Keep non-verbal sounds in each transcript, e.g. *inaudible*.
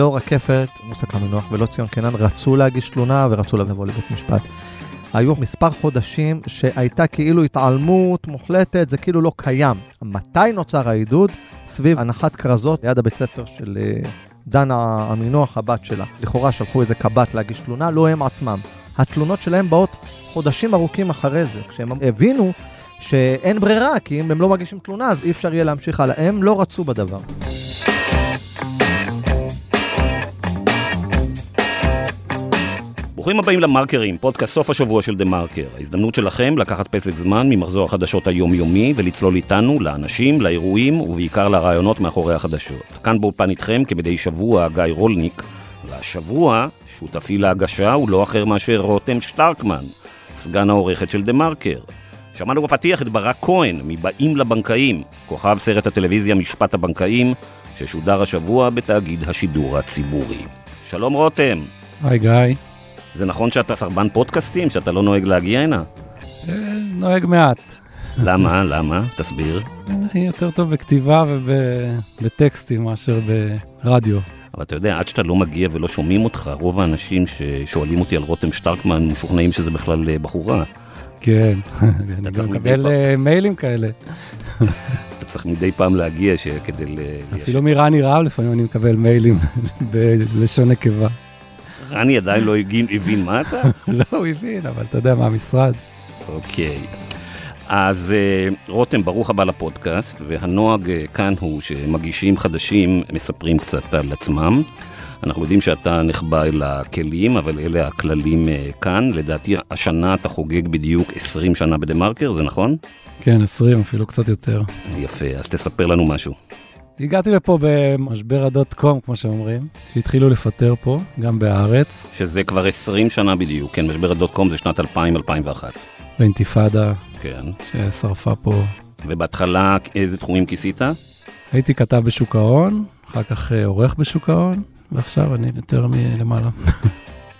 לא רקפת, מוסק המינוח ולא ציון קינן רצו להגיש תלונה ורצו לבוא לבית משפט. היו מספר חודשים שהייתה כאילו התעלמות מוחלטת, זה כאילו לא קיים. מתי נוצר העידוד? סביב הנחת כרזות ליד הבית ספר של אה, דנה המינוח, הבת שלה. לכאורה שלחו איזה קב"ט להגיש תלונה, לא הם עצמם. התלונות שלהם באות חודשים ארוכים אחרי זה, כשהם הבינו שאין ברירה, כי אם הם לא מגישים תלונה אז אי אפשר יהיה להמשיך הלאה. הם לא רצו בדבר. ברוכים הבאים למרקרים, פודקאסט סוף השבוע של דה מרקר. ההזדמנות שלכם לקחת פסק זמן ממחזור החדשות היומיומי ולצלול איתנו לאנשים, לאירועים ובעיקר לרעיונות מאחורי החדשות. כאן באולפן איתכם כמדי שבוע גיא רולניק, והשבוע שותפי להגשה הוא לא אחר מאשר רותם שטרקמן, סגן העורכת של דה מרקר. שמענו בפתיח את ברק כהן, מבאים לבנקאים, כוכב סרט הטלוויזיה משפט הבנקאים, ששודר השבוע בתאגיד השידור הציבורי. שלום רותם. היי גיא. זה נכון שאתה סרבן פודקאסטים, שאתה לא נוהג להגיע הנה? אה, נוהג מעט. למה? למה? תסביר. אני יותר טוב בכתיבה ובטקסטים מאשר ברדיו. אבל אתה יודע, עד שאתה לא מגיע ולא שומעים אותך, רוב האנשים ששואלים אותי על רותם שטרקמן משוכנעים שזה בכלל אה, בחורה. כן, אני גם מקבל אה, מיילים כאלה. אתה צריך מדי פעם להגיע כדי. אפילו מרני רהב לפעמים אני מקבל מיילים *laughs* בלשון נקבה. רני עדיין לא הבין מה אתה? *laughs* לא, הוא הבין, אבל אתה יודע מה המשרד. אוקיי. אז אה, רותם, ברוך הבא לפודקאסט, והנוהג אה, כאן הוא שמגישים חדשים מספרים קצת על עצמם. אנחנו יודעים שאתה נחבא אל הכלים, אבל אלה הכללים אה, כאן. לדעתי, השנה אתה חוגג בדיוק 20 שנה בדה מרקר, זה נכון? כן, 20, אפילו קצת יותר. יפה, אז תספר לנו משהו. הגעתי לפה במשבר הדוט קום, כמו שאומרים, שהתחילו לפטר פה, גם בארץ. שזה כבר 20 שנה בדיוק, כן, משבר הדוט קום זה שנת 2000-2001. באינתיפאדה, כן. ששרפה פה. ובהתחלה איזה תחומים כיסית? הייתי כתב בשוק ההון, אחר כך אה, עורך בשוק ההון, ועכשיו אני יותר מלמעלה.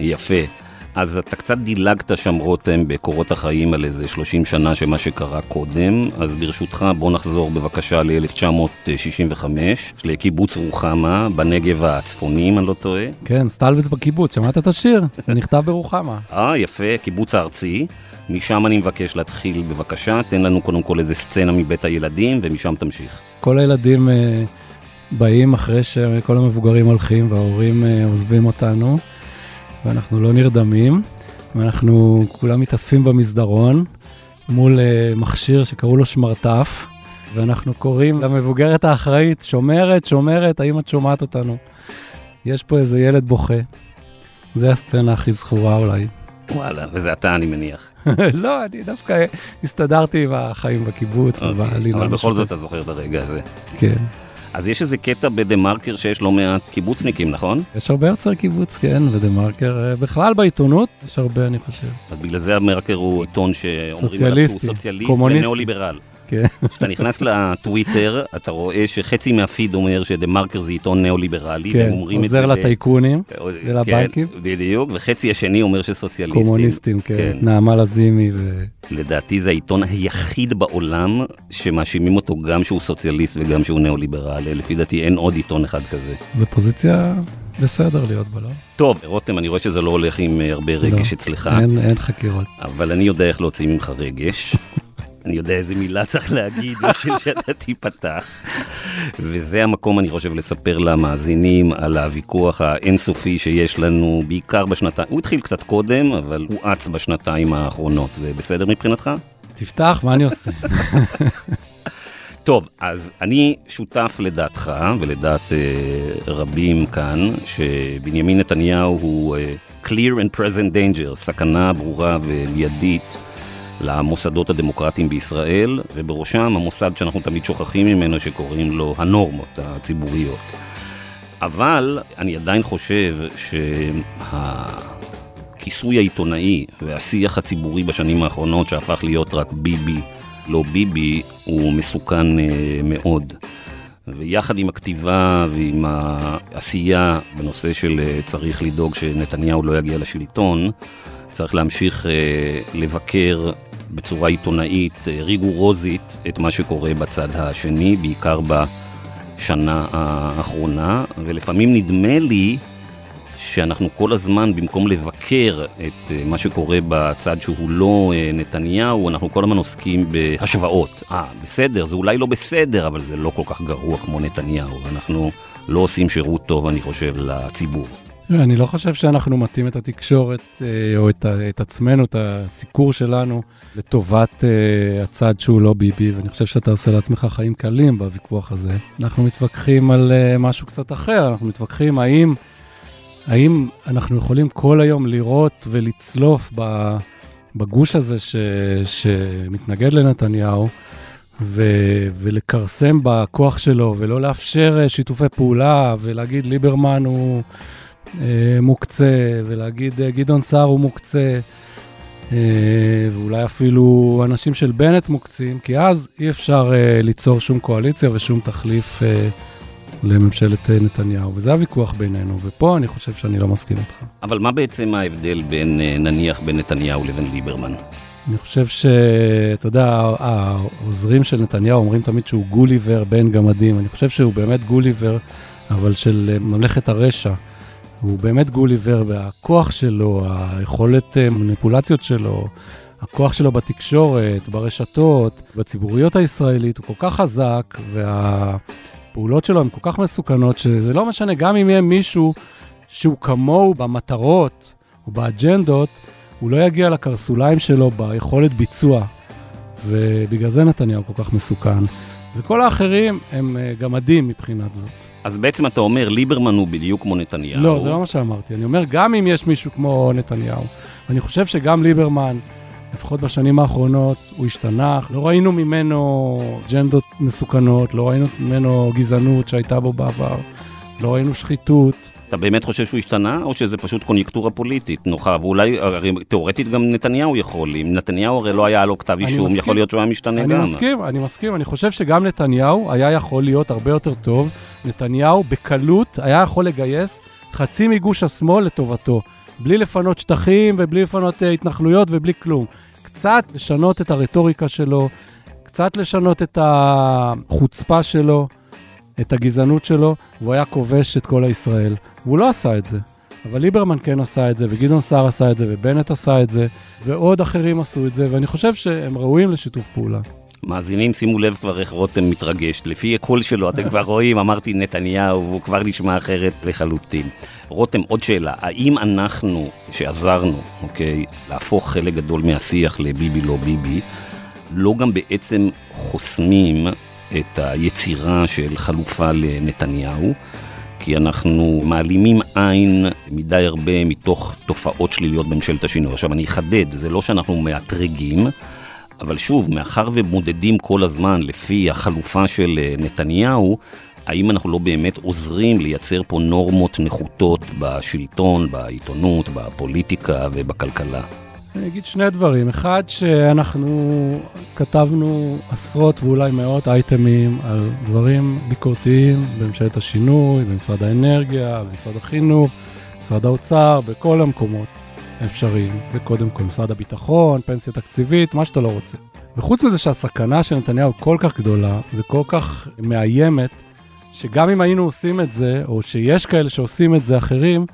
יפה. אז אתה קצת דילגת שם רותם בקורות החיים על איזה 30 שנה של מה שקרה קודם, אז ברשותך בוא נחזור בבקשה ל-1965, לקיבוץ רוחמה, בנגב הצפוני אם אני לא טועה. כן, סטלבט בקיבוץ, שמעת את השיר? זה *laughs* נכתב ברוחמה. אה, יפה, קיבוץ הארצי. משם אני מבקש להתחיל בבקשה, תן לנו קודם כל איזה סצנה מבית הילדים ומשם תמשיך. כל הילדים uh, באים אחרי שכל המבוגרים הולכים וההורים uh, עוזבים אותנו. ואנחנו לא נרדמים, ואנחנו כולם מתאספים במסדרון מול uh, מכשיר שקראו לו שמרטף, ואנחנו קוראים למבוגרת האחראית, שומרת, שומרת, האם את שומעת אותנו? יש פה איזה ילד בוכה. זה הסצנה הכי זכורה אולי. וואלה, וזה אתה, אני מניח. *laughs* לא, אני דווקא הסתדרתי עם החיים בקיבוץ. אוקיי, אבל בכל זאת אתה זוכר את הרגע הזה. כן. אז יש איזה קטע בדה מרקר שיש לא מעט קיבוצניקים, נכון? יש הרבה יוצרי קיבוץ, כן, ודה מרקר. אה, בכלל בעיתונות יש הרבה, אני חושב. אז בגלל זה המרקר הוא עיתון שאומרים עליו שהוא סוציאליסט וניאו-ליברל. כן. כשאתה נכנס לטוויטר, אתה רואה שחצי מהפיד אומר שדה מרקר זה עיתון ניאו-ליברלי. כן, עוזר לטייקונים ולבנקים. כן, בדיוק, וחצי השני אומר שסוציאליסטים. קומוניסטים, כן. כן. נעמה לזימי ו... לדעתי זה העיתון היחיד בעולם שמאשימים אותו גם שהוא סוציאליסט וגם שהוא ניאו-ליברלי. לפי דעתי אין עוד עיתון אחד כזה. זו פוזיציה בסדר להיות בה, לא? טוב, רותם, אני רואה שזה לא הולך עם הרבה רגש לא, אצלך. אין, אין חקירות. אבל אני יודע איך להוציא ממך רגש. *laughs* אני יודע איזה מילה צריך להגיד *laughs* בשביל שאתה תיפתח. וזה המקום, אני חושב, לספר למאזינים על הוויכוח האינסופי שיש לנו, בעיקר בשנתיים, הוא התחיל קצת קודם, אבל הוא אץ בשנתיים האחרונות. זה בסדר מבחינתך? תפתח, מה אני עושה? *laughs* טוב, אז אני שותף לדעתך ולדעת uh, רבים כאן, שבנימין נתניהו הוא uh, clear and present danger, סכנה ברורה ומיידית למוסדות הדמוקרטיים בישראל, ובראשם המוסד שאנחנו תמיד שוכחים ממנו שקוראים לו הנורמות הציבוריות. אבל אני עדיין חושב שהכיסוי העיתונאי והשיח הציבורי בשנים האחרונות שהפך להיות רק ביבי, לא ביבי, הוא מסוכן אה, מאוד. ויחד עם הכתיבה ועם העשייה בנושא של אה, צריך לדאוג שנתניהו לא יגיע לשלטון, צריך להמשיך אה, לבקר בצורה עיתונאית אה, ריגורוזית את מה שקורה בצד השני, בעיקר בשנה האחרונה, ולפעמים נדמה לי שאנחנו כל הזמן, במקום לבקר את מה שקורה בצד שהוא לא נתניהו, אנחנו כל הזמן עוסקים בהשוואות. אה, בסדר, זה אולי לא בסדר, אבל זה לא כל כך גרוע כמו נתניהו. אנחנו לא עושים שירות טוב, אני חושב, לציבור. אני לא חושב שאנחנו מטים את התקשורת אה, או את, את עצמנו, את הסיקור שלנו, לטובת uh, הצד שהוא לא ביבי, ואני חושב שאתה עושה לעצמך חיים קלים בוויכוח הזה. אנחנו מתווכחים על uh, משהו קצת אחר, אנחנו מתווכחים האם, האם אנחנו יכולים כל היום לראות ולצלוף בגוש הזה ש, שמתנגד לנתניהו, ו, ולכרסם בכוח שלו, ולא לאפשר שיתופי פעולה, ולהגיד ליברמן הוא... אה, מוקצה, ולהגיד אה, גדעון סער הוא מוקצה, אה, ואולי אפילו אנשים של בנט מוקצים, כי אז אי אפשר ליצור שום קואליציה ושום תחליף לממשלת נתניהו, וזה הוויכוח בינינו, ופה אני חושב שאני לא מסכים איתך. אבל מה בעצם ההבדל בין, נניח, בין נתניהו לבין ליברמן? אני חושב שאתה יודע, העוזרים של נתניהו אומרים תמיד שהוא גוליבר בין גמדים. אני חושב שהוא באמת גוליבר, אבל של ממלכת הרשע. הוא באמת גוליבר, והכוח שלו, היכולת אה, מניפולציות שלו, הכוח שלו בתקשורת, ברשתות, בציבוריות הישראלית, הוא כל כך חזק, והפעולות שלו הן כל כך מסוכנות, שזה לא משנה, גם אם יהיה מישהו שהוא כמוהו במטרות או באג'נדות, הוא לא יגיע לקרסוליים שלו ביכולת ביצוע. ובגלל זה נתניהו כל כך מסוכן. וכל האחרים הם אה, גמדים מבחינת זאת. אז בעצם אתה אומר, ליברמן הוא בדיוק כמו נתניהו. לא, זה לא מה שאמרתי. אני אומר, גם אם יש מישהו כמו נתניהו, אני חושב שגם ליברמן, לפחות בשנים האחרונות, הוא השתנה. לא ראינו ממנו אג'נדות מסוכנות, לא ראינו ממנו גזענות שהייתה בו בעבר, לא ראינו שחיתות. אתה באמת חושב שהוא השתנה, או שזה פשוט קוניונקטורה פוליטית נוחה? ואולי, הרי תאורטית גם נתניהו יכול, אם נתניהו הרי לא היה לו כתב אישום, יכול להיות שהוא היה משתנה אני גם. אני מסכים, אני מסכים, אני חושב שגם נתניהו היה יכול להיות הרבה יותר טוב. נתניהו בקלות היה יכול לגייס חצי מגוש השמאל לטובתו, בלי לפנות שטחים ובלי לפנות uh, התנחלויות ובלי כלום. קצת לשנות את הרטוריקה שלו, קצת לשנות את החוצפה שלו. את הגזענות שלו, והוא היה כובש את כל הישראל. והוא לא עשה את זה. אבל ליברמן כן עשה את זה, וגדעון סער עשה את זה, ובנט עשה את זה, ועוד אחרים עשו את זה, ואני חושב שהם ראויים לשיתוף פעולה. מאזינים, שימו לב כבר איך רותם מתרגש. לפי הקול שלו, אתם כבר רואים, אמרתי נתניהו, והוא כבר נשמע אחרת לחלוטין. רותם, עוד שאלה, האם אנחנו, שעזרנו, אוקיי, להפוך חלק גדול מהשיח לביבי לא ביבי, לא גם בעצם חוסמים את היצירה של חלופה לנתניהו, כי אנחנו מעלימים עין מדי הרבה מתוך תופעות שליליות בממשלת השינוי. עכשיו, אני אחדד, זה לא שאנחנו מאתרגים, אבל שוב, מאחר ומודדים כל הזמן לפי החלופה של אה, נתניהו, האם אנחנו לא באמת עוזרים לייצר פה נורמות נחותות בשלטון, בעיתונות, בפוליטיקה ובכלכלה? אני אגיד שני דברים. אחד, שאנחנו כתבנו עשרות ואולי מאות אייטמים על דברים ביקורתיים בממשלת השינוי, במשרד האנרגיה, במשרד החינוך, במשרד האוצר, בכל המקומות האפשריים, וקודם כל משרד הביטחון, פנסיה תקציבית, מה שאתה לא רוצה. וחוץ מזה שהסכנה של נתניהו כל כך גדולה וכל כך מאיימת, שגם אם היינו עושים את זה, או שיש כאלה שעושים את זה אחרים,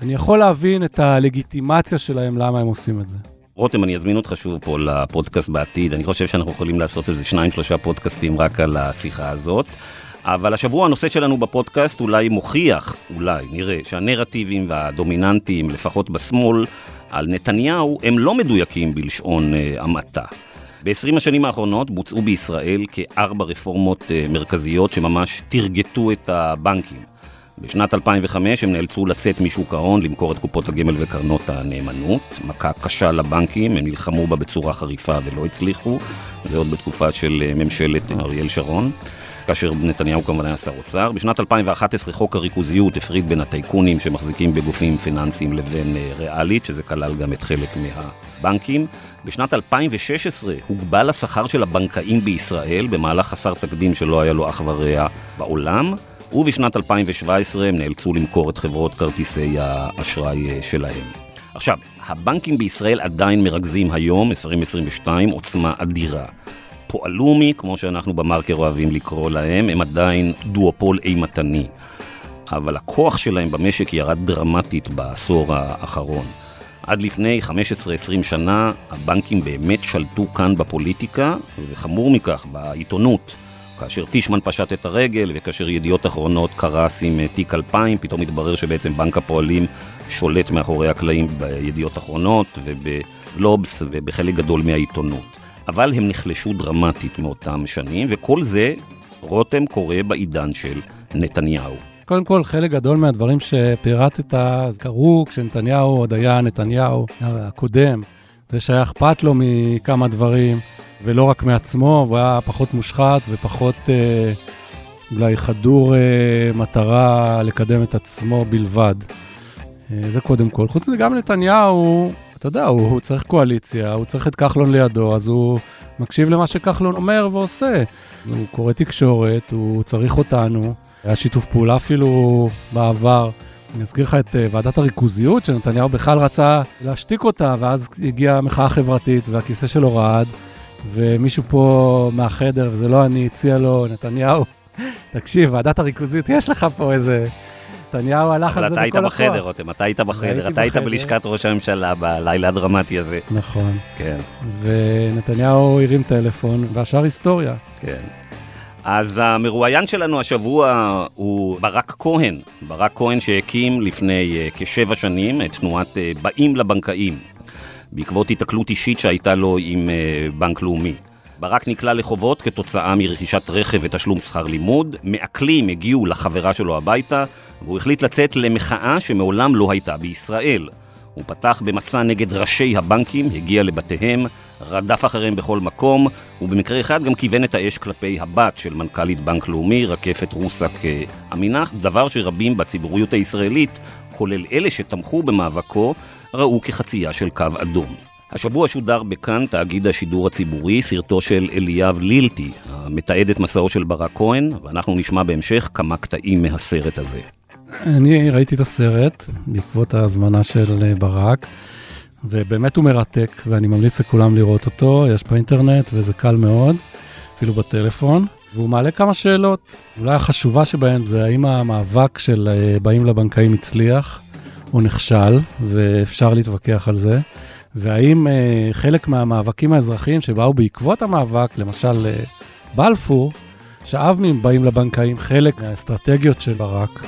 אני יכול להבין את הלגיטימציה שלהם למה הם עושים את זה. רותם, אני אזמין אותך שוב פה לפודקאסט בעתיד. אני חושב שאנחנו יכולים לעשות איזה שניים, שלושה פודקאסטים רק על השיחה הזאת. אבל השבוע הנושא שלנו בפודקאסט אולי מוכיח, אולי, נראה, שהנרטיבים והדומיננטיים, לפחות בשמאל, על נתניהו, הם לא מדויקים בלשון אה, המעטה. ב-20 השנים האחרונות בוצעו בישראל כארבע רפורמות אה, מרכזיות שממש תרגטו את הבנקים. בשנת 2005 הם נאלצו לצאת משוק ההון, למכור את קופות הגמל וקרנות הנאמנות. מכה קשה לבנקים, הם נלחמו בה בצורה חריפה ולא הצליחו. זה עוד בתקופה של אה, ממשלת אריאל שרון. כאשר נתניהו כמובן היה שר אוצר. בשנת 2011 חוק הריכוזיות הפריד בין הטייקונים שמחזיקים בגופים פיננסיים לבין אה, ריאלית, שזה כלל גם את חלק מהבנקים. בשנת 2016 הוגבל השכר של הבנקאים בישראל במהלך חסר תקדים שלא היה לו אח ורע בעולם. ובשנת 2017 הם נאלצו למכור את חברות כרטיסי האשראי אה, שלהם. עכשיו, הבנקים בישראל עדיין מרכזים היום, 2022, עוצמה אדירה. הפועלומי, כמו שאנחנו במרקר אוהבים לקרוא להם, הם עדיין דואופול אימתני. אבל הכוח שלהם במשק ירד דרמטית בעשור האחרון. עד לפני 15-20 שנה הבנקים באמת שלטו כאן בפוליטיקה, וחמור מכך, בעיתונות. כאשר פישמן פשט את הרגל, וכאשר ידיעות אחרונות קרס עם אה, תיק 2000, פתאום התברר שבעצם בנק הפועלים שולט מאחורי הקלעים בידיעות אחרונות ובגלובס ובחלק גדול מהעיתונות. אבל הם נחלשו דרמטית מאותם שנים, וכל זה, רותם, קורה בעידן של נתניהו. קודם כל, חלק גדול מהדברים שפירטת קרו כשנתניהו עוד היה נתניהו הקודם. זה שהיה אכפת לו מכמה דברים, ולא רק מעצמו, והוא היה פחות מושחת ופחות אה, אולי חדור אה, מטרה לקדם את עצמו בלבד. אה, זה קודם כל. חוץ מזה, גם נתניהו, אתה יודע, הוא, הוא צריך קואליציה, הוא צריך את כחלון לידו, אז הוא מקשיב למה שכחלון אומר ועושה. הוא קורא תקשורת, הוא צריך אותנו. היה שיתוף פעולה אפילו בעבר. אני אזכיר לך את uh, ועדת הריכוזיות, שנתניהו בכלל רצה להשתיק אותה, ואז הגיעה המחאה החברתית והכיסא שלו רעד, ומישהו פה מהחדר, וזה לא אני, הציע לו, נתניהו, *laughs* תקשיב, ועדת הריכוזיות, יש לך פה איזה... נתניהו הלך על זה בכל הכוח. אבל אתה היית בחדר, רותם, אתה היית בחדר, אתה היית בלשכת ראש הממשלה בלילה הדרמטי הזה. נכון. כן. ונתניהו הרים טלפון, והשאר היסטוריה. כן. אז המרואיין שלנו השבוע הוא ברק כהן, ברק כהן שהקים לפני uh, כשבע שנים את תנועת uh, באים לבנקאים, בעקבות התקלות אישית שהייתה לו עם uh, בנק לאומי. ברק נקלע לחובות כתוצאה מרכישת רכב ותשלום שכר לימוד, מעקלים הגיעו לחברה שלו הביתה, והוא החליט לצאת למחאה שמעולם לא הייתה בישראל. הוא פתח במסע נגד ראשי הבנקים, הגיע לבתיהם, רדף אחריהם בכל מקום, ובמקרה אחד גם כיוון את האש כלפי הבת של מנכ"לית בנק לאומי, רקפת רוסק עמינח, דבר שרבים בציבוריות הישראלית, כולל אלה שתמכו במאבקו, ראו כחצייה של קו אדום. השבוע שודר בכאן תאגיד השידור הציבורי סרטו של אליאב לילטי, המתעד את מסעו של ברק כהן, ואנחנו נשמע בהמשך כמה קטעים מהסרט הזה. אני ראיתי את הסרט בעקבות ההזמנה של ברק. ובאמת הוא מרתק, ואני ממליץ לכולם לראות אותו, יש באינטרנט וזה קל מאוד, אפילו בטלפון. והוא מעלה כמה שאלות, אולי החשובה שבהן זה האם המאבק של אה, באים לבנקאים הצליח או נכשל, ואפשר להתווכח על זה, והאם אה, חלק מהמאבקים האזרחיים שבאו בעקבות המאבק, למשל אה, בלפור, שאב מבאים לבנקאים חלק מהאסטרטגיות של ברק.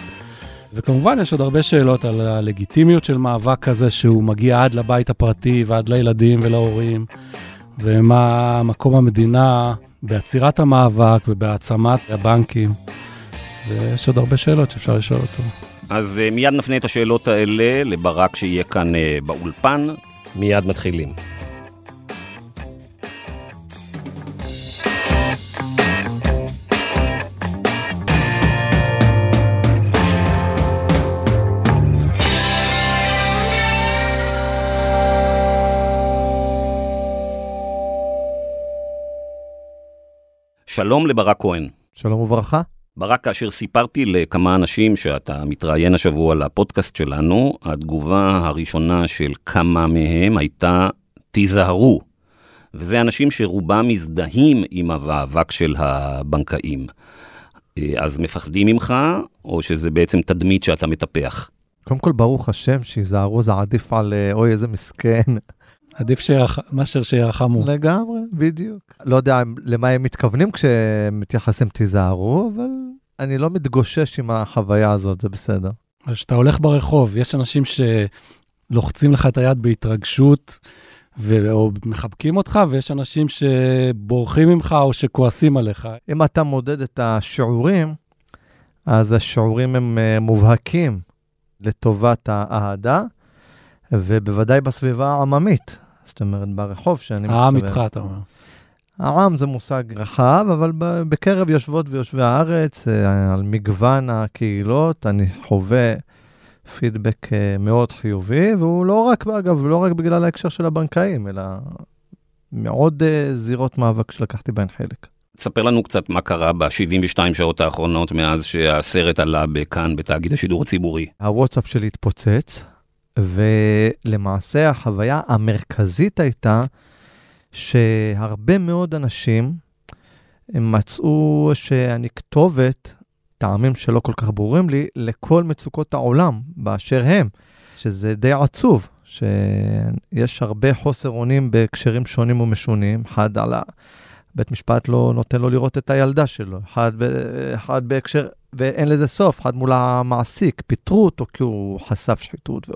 וכמובן יש עוד הרבה שאלות על הלגיטימיות של מאבק כזה שהוא מגיע עד לבית הפרטי ועד לילדים ולהורים, ומה מקום המדינה בעצירת המאבק ובהעצמת הבנקים. ויש עוד הרבה שאלות שאפשר לשאול אותו. אז uh, מיד נפנה את השאלות האלה לברק שיהיה כאן uh, באולפן. מיד מתחילים. שלום לברק כהן. שלום וברכה. ברק, כאשר סיפרתי לכמה אנשים שאתה מתראיין השבוע לפודקאסט שלנו, התגובה הראשונה של כמה מהם הייתה, תיזהרו. וזה אנשים שרובם מזדהים עם המאבק של הבנקאים. אה, אז מפחדים ממך, או שזה בעצם תדמית שאתה מטפח? קודם כל, ברוך השם, שיזהרו זה עדיף על אה, אוי, איזה מסכן. עדיף מאשר שירחמו. לגמרי, בדיוק. לא יודע למה הם מתכוונים כשמתייחסים תיזהרו, אבל אני לא מתגושש עם החוויה הזאת, זה בסדר. כשאתה הולך ברחוב, יש אנשים שלוחצים לך את היד בהתרגשות, ו... או מחבקים אותך, ויש אנשים שבורחים ממך או שכועסים עליך. אם אתה מודד את השיעורים, אז השיעורים הם אה, מובהקים לטובת האהדה, ובוודאי בסביבה העממית. זאת אומרת, ברחוב שאני מסתובב. העם איתך, אתה אומר. העם זה מושג רחב, אבל בקרב יושבות ויושבי הארץ, אה, על מגוון הקהילות, אני חווה פידבק אה, מאוד חיובי, והוא לא רק, אגב, לא רק בגלל ההקשר של הבנקאים, אלא מעוד אה, זירות מאבק שלקחתי בהן חלק. ספר לנו קצת מה קרה ב-72 שעות האחרונות מאז שהסרט עלה בכאן, בתאגיד השידור הציבורי. הוואטסאפ שלי התפוצץ, ולמעשה החוויה המרכזית הייתה שהרבה מאוד אנשים מצאו שאני כתובת, טעמים שלא כל כך ברורים לי, לכל מצוקות העולם באשר הם, שזה די עצוב, שיש הרבה חוסר אונים בהקשרים שונים ומשונים, אחד על ה... בית משפט לא נותן לו לראות את הילדה שלו, אחד, אחד בהקשר, ואין לזה סוף, אחד מול המעסיק, פיטרו אותו כי הוא חשף שחיתות. ו...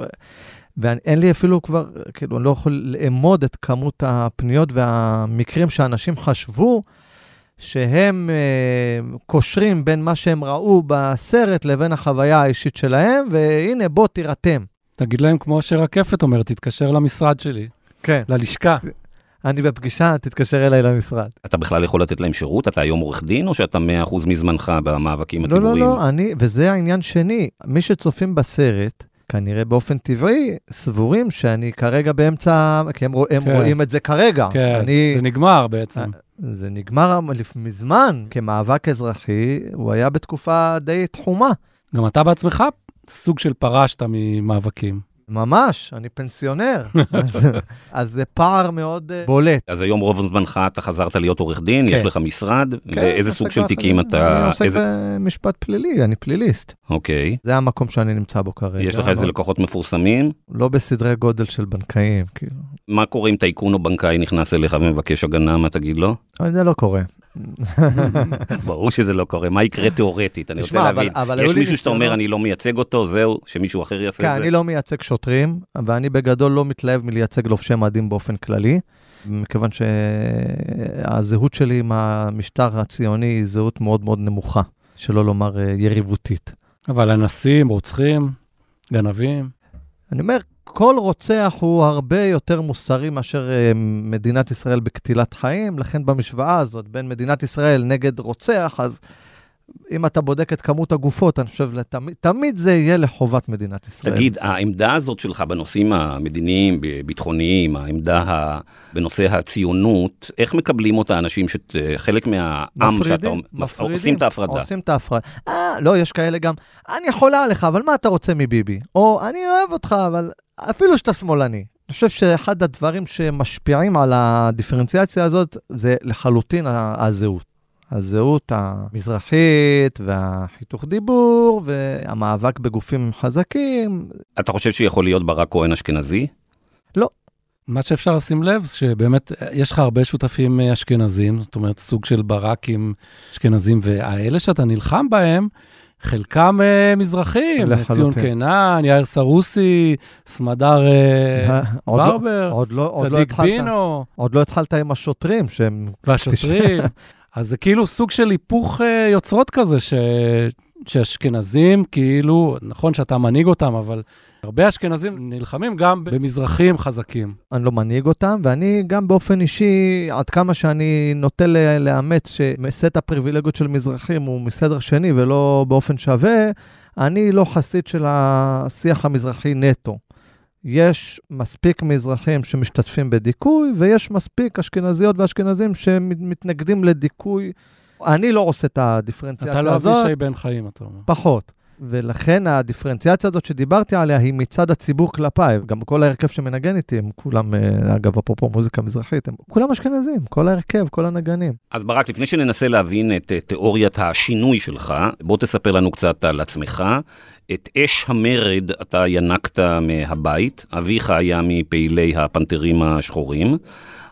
ואין לי אפילו כבר, כאילו, אני לא יכול לאמוד את כמות הפניות והמקרים שאנשים חשבו שהם אה, קושרים בין מה שהם ראו בסרט לבין החוויה האישית שלהם, והנה, בוא תירתם. תגיד להם כמו שרקפת אומרת, תתקשר למשרד שלי. כן. ללשכה. אני בפגישה, תתקשר אליי למשרד. אתה בכלל יכול לתת להם שירות? אתה היום עורך דין, או שאתה 100% מזמנך במאבקים לא, הציבוריים? לא, לא, אני, וזה העניין שני. מי שצופים בסרט, כנראה באופן טבעי, סבורים שאני כרגע באמצע, כי הם, רוא, הם כן. רואים את זה כרגע. כן, אני, זה נגמר בעצם. זה נגמר מזמן, כמאבק אזרחי, הוא היה בתקופה די תחומה. גם אתה בעצמך סוג של פרשת ממאבקים. ממש, אני פנסיונר. *laughs* אז זה פער מאוד אה, בולט. אז היום רוב זמנך אתה חזרת להיות עורך דין, כן. יש לך משרד, ואיזה עוסק סוג של. תיקים אני אתה... עוסק איזה... במשפט פלילי, אני פליליסט. אוקיי. זה המקום שאני נמצא בו כרגע. יש לך איזה אבל לקוחות מפורסמים? לא בסדרי גודל של בנקאים, כאילו. מה קורה אם טייקון או בנקאי נכנס אליך ומבקש הגנה, מה תגיד לו? זה לא קורה. *laughs* ברור שזה לא קורה, מה יקרה תיאורטית? אני רוצה להבין. יש מישהו שאתה אומר, אני לא מייצג אותו, זהו, שמישהו אחר יעשה כן, את זה? אני לא מייצג שוטרים, ואני בגדול לא מתלהב מלייצג לובשי מדים באופן כללי, מכיוון שהזהות שלי עם המשטר הציוני היא זהות מאוד מאוד נמוכה, שלא לומר אה, יריבותית. אבל אנסים, רוצחים, גנבים. אני אומר, כל רוצח הוא הרבה יותר מוסרי מאשר אה, מדינת ישראל בקטילת חיים, לכן במשוואה הזאת בין מדינת ישראל נגד רוצח, אז אם אתה בודק את כמות הגופות, אני חושב, לתמיד, תמיד זה יהיה לחובת מדינת ישראל. תגיד, העמדה הזאת שלך בנושאים המדיניים, ביטחוניים, העמדה ה... בנושא הציונות, איך מקבלים אותה אנשים שחלק מהעם שאתה... מפרידים, מפ- מפרידים. עושים את ההפרדה. עושים את ההפרדה. אה, לא, יש כאלה גם, אני חולה עליך, אבל מה אתה רוצה מביבי? או, אני אוהב אותך, אבל אפילו שאתה שמאלני. אני חושב שאחד הדברים שמשפיעים על הדיפרנציאציה הזאת, זה לחלוטין הזהות. הזהות המזרחית והחיתוך דיבור והמאבק בגופים חזקים. אתה חושב שיכול להיות ברק כהן אשכנזי? מה שאפשר לשים לב, שבאמת אה, יש לך הרבה שותפים אה, אשכנזים, זאת אומרת, סוג של ברקים אשכנזים, והאלה שאתה נלחם בהם, חלקם אה, מזרחים. ציון קינן, יאיר סרוסי, סמדר *laughs* לא- ברבר, עוד לא, עוד לא צדיק התחלת, בינו, עוד לא התחלת עם השוטרים שהם... והשוטרים. *laughs* אז זה כאילו סוג של היפוך אה, יוצרות כזה, ש... שאשכנזים, כאילו, נכון שאתה מנהיג אותם, אבל הרבה אשכנזים נלחמים גם במזרחים חזקים. אני לא מנהיג אותם, ואני גם באופן אישי, עד כמה שאני נוטה לאמץ שסט הפריבילגיות של מזרחים הוא מסדר שני ולא באופן שווה, אני לא חסיד של השיח המזרחי נטו. יש מספיק מזרחים שמשתתפים בדיכוי, ויש מספיק אשכנזיות ואשכנזים שמתנגדים לדיכוי. אני לא עושה את הדיפרנציאציה אתה לא הזאת. אבישי בן חיים, אתה אומר. פחות. ולכן הדיפרנציאציה הזאת שדיברתי עליה היא מצד הציבור כלפיי. גם כל ההרכב שמנגן איתי, הם כולם, אה, אגב, אפרופו מוזיקה מזרחית, הם כולם אשכנזים, כל ההרכב, כל הנגנים. אז ברק, לפני שננסה להבין את אה, תיאוריית השינוי שלך, בוא תספר לנו קצת על עצמך. את אש המרד אתה ינקת מהבית, אביך היה מפעילי הפנתרים השחורים.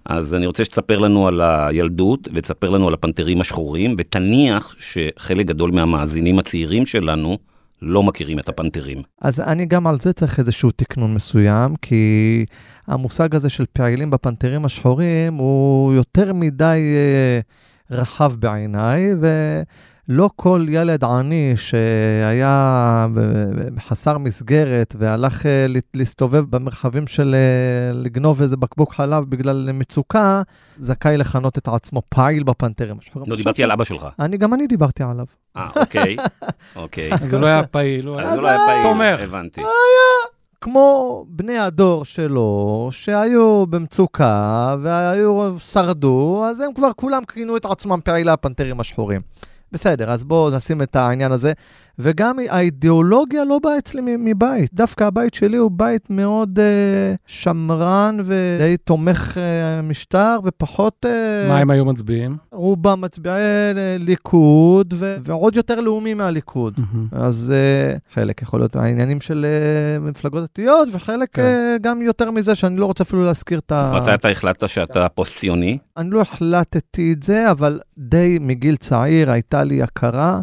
אז אני רוצה שתספר לנו על הילדות ותספר לנו על הפנתרים השחורים, ותניח שחלק גדול מהמאזינים הצעירים שלנו לא מכירים את הפנתרים. אז אני גם על זה צריך איזשהו תקנון מסוים, כי המושג הזה של פעילים בפנתרים השחורים הוא יותר מדי אה, רחב בעיניי, ולא כל ילד עני שהיה חסר מסגרת והלך אה, להסתובב במרחבים של אה, לגנוב איזה בקבוק חלב בגלל מצוקה, זכאי לכנות את עצמו פעיל בפנתרים. לא, דיברתי על אבא שלך. אני, גם אני דיברתי עליו. אה, אוקיי, *laughs* אוקיי. אז הוא לא היה פעיל, הוא אז היה הוא לא היה פעיל, תומך. הבנתי. כמו בני הדור שלו, שהיו במצוקה והיו, שרדו, אז הם כבר כולם כינו את עצמם פעילי הפנתרים השחורים. בסדר, אז בואו נשים את העניין הזה. וגם האידיאולוגיה לא באה אצלי מבית. דווקא הבית שלי הוא בית מאוד uh, שמרן ודי תומך uh, משטר, ופחות... Uh, מה הם היו מצביעים? רובם מצביעי uh, ליכוד, ו- ועוד יותר לאומי מהליכוד. Mm-hmm. אז uh, חלק יכול להיות העניינים של uh, מפלגות דתיות, וחלק. כן. uh, גם יותר מזה, שאני לא רוצה אפילו להזכיר את ה... אז מתי אתה החלטת שאתה פוסט-ציוני? אני לא החלטתי את זה, אבל די מגיל צעיר הייתה לי הכרה.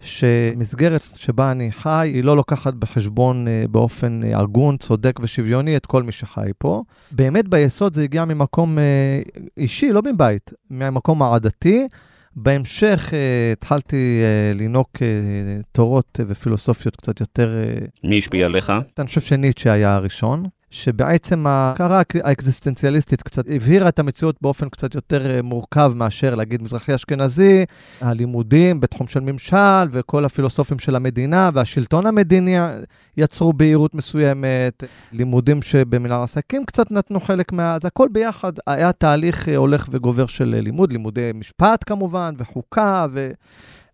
שמסגרת שבה אני חי, היא לא לוקחת בחשבון uh, באופן uh, הגון, צודק ושוויוני את כל מי שחי פה. באמת ביסוד זה הגיע ממקום uh, אישי, לא מבית, מהמקום העדתי. בהמשך uh, התחלתי uh, לנהוג uh, תורות uh, ופילוסופיות קצת יותר... Uh, מי השפיע עליך? אני חושב שניטשה היה הראשון. שבעצם ההכרה האקזיסטנציאליסטית קצת הבהירה את המציאות באופן קצת יותר אה, מורכב מאשר להגיד מזרחי אשכנזי, הלימודים בתחום של ממשל וכל הפילוסופים של המדינה והשלטון המדיני יצרו בהירות מסוימת, לימודים שבמנהל עסקים קצת נתנו חלק מה... אז הכל ביחד היה תהליך אה, הולך וגובר של אה, לימוד, לימודי משפט כמובן, וחוקה, ו...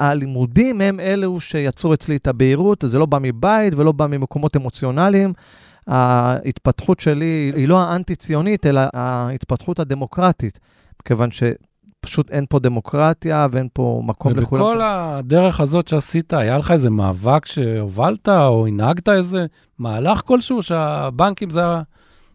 הלימודים הם אלו שיצרו אצלי את הבהירות, זה לא בא מבית ולא בא ממקומות אמוציונליים. ההתפתחות שלי היא לא האנטי-ציונית, אלא ההתפתחות הדמוקרטית, מכיוון שפשוט אין פה דמוקרטיה ואין פה מקום לכולם. ובכל הדרך הזאת שעשית, היה לך איזה מאבק שהובלת, או הנהגת איזה מהלך כלשהו, שהבנקים זה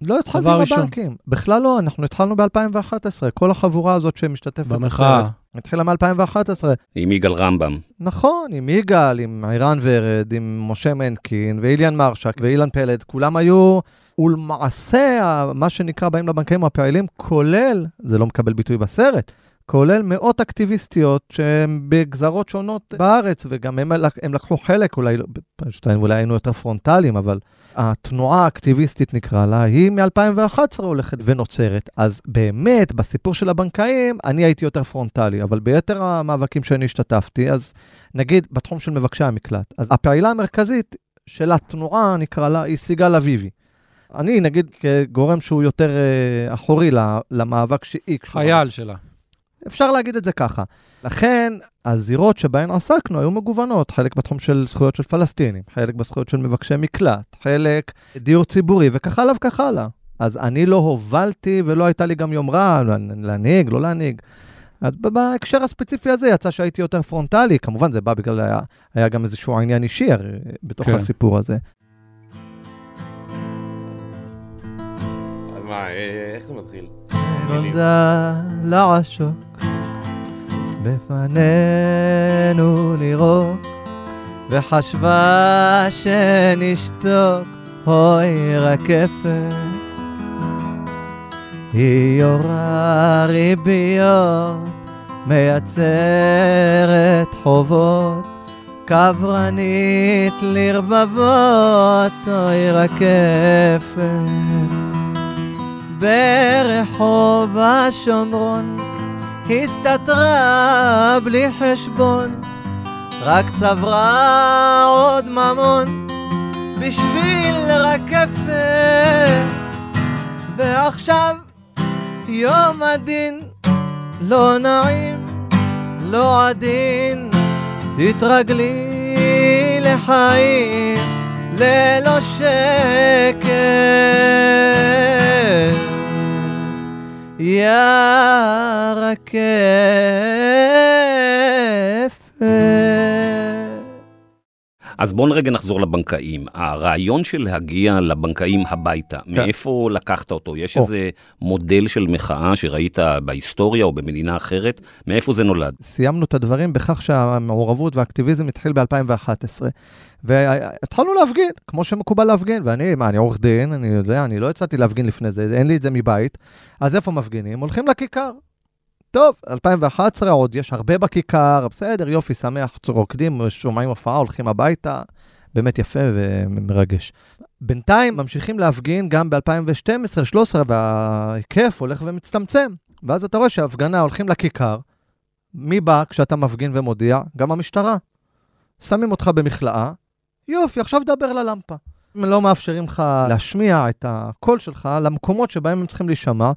לא התחלתי עם הבנקים, בכלל לא, אנחנו התחלנו ב-2011, כל החבורה הזאת שמשתתפת. במחאה. התחילה מ-2011. עם יגאל רמב"ם. נכון, עם יגאל, עם עירן ורד, עם משה מנקין ואיליאן מרשק ואילן פלד, כולם היו, ולמעשה, מה שנקרא באים לבנקאים הפעילים, כולל, זה לא מקבל ביטוי בסרט, כולל מאות אקטיביסטיות שהן בגזרות שונות בארץ, וגם הם, הם לקחו חלק, אולי, אולי היינו יותר פרונטליים, אבל התנועה האקטיביסטית נקרא לה, היא מ-2011 הולכת ונוצרת. אז באמת, בסיפור של הבנקאים, אני הייתי יותר פרונטלי, אבל ביתר המאבקים שאני השתתפתי, אז נגיד בתחום של מבקשי המקלט, אז הפעילה המרכזית של התנועה, נקרא לה, היא סיגל אביבי. אני, נגיד, כגורם שהוא יותר uh, אחורי למאבק שהיא קשורה. חייל שלה. אפשר להגיד את זה ככה. לכן, הזירות שבהן עסקנו היו מגוונות, חלק בתחום של זכויות של פלסטינים, חלק בזכויות של מבקשי מקלט, חלק דיור ציבורי וכך הלאה וכך הלאה. אז אני לא הובלתי ולא הייתה לי גם יומרה להנהיג, לא להנהיג. אז בהקשר הספציפי הזה יצא שהייתי יותר פרונטלי, כמובן זה בא בגלל, היה, היה גם איזשהו עניין אישי בתוך כן. הסיפור הזה. מה, אה, איך זה מתחיל? נולדה לעשוק בפנינו לירוק וחשבה שנשתוק, אוי רקפת. היא יורה ריביות, מייצרת חובות, קברנית לרבבות, אוי רקפת. ברחוב השומרון הסתתרה בלי חשבון, רק צברה עוד ממון בשביל רקפת. ועכשיו יום הדין לא נעים, לא עדין, תתרגלי לחיים ללא שקט. יא רקפת. אז בואו רגע נחזור לבנקאים. הרעיון של להגיע לבנקאים הביתה, כן. מאיפה לקחת אותו? יש או. איזה מודל של מחאה שראית בהיסטוריה או במדינה אחרת? מאיפה זה נולד? סיימנו את הדברים בכך שהמעורבות והאקטיביזם התחיל ב-2011. והתחלנו להפגין, כמו שמקובל להפגין, ואני, מה, אני עורך דין, אני יודע, אני לא יצאתי להפגין לפני זה, אין לי את זה מבית, אז איפה מפגינים? הולכים לכיכר. טוב, 2011 עוד יש הרבה בכיכר, בסדר, יופי, שמח, רוקדים, שומעים הופעה, הולכים הביתה, באמת יפה ומרגש. בינתיים ממשיכים להפגין גם ב-2012-2013, וההיקף הולך ומצטמצם. ואז אתה רואה שההפגנה הולכים לכיכר, מי בא כשאתה מפגין ומודיע? גם המשטרה. שמים אותך במכלאה, יופי, עכשיו דבר ללמפה. הם לא מאפשרים לך להשמיע את הקול שלך למקומות שבהם הם צריכים להישמע,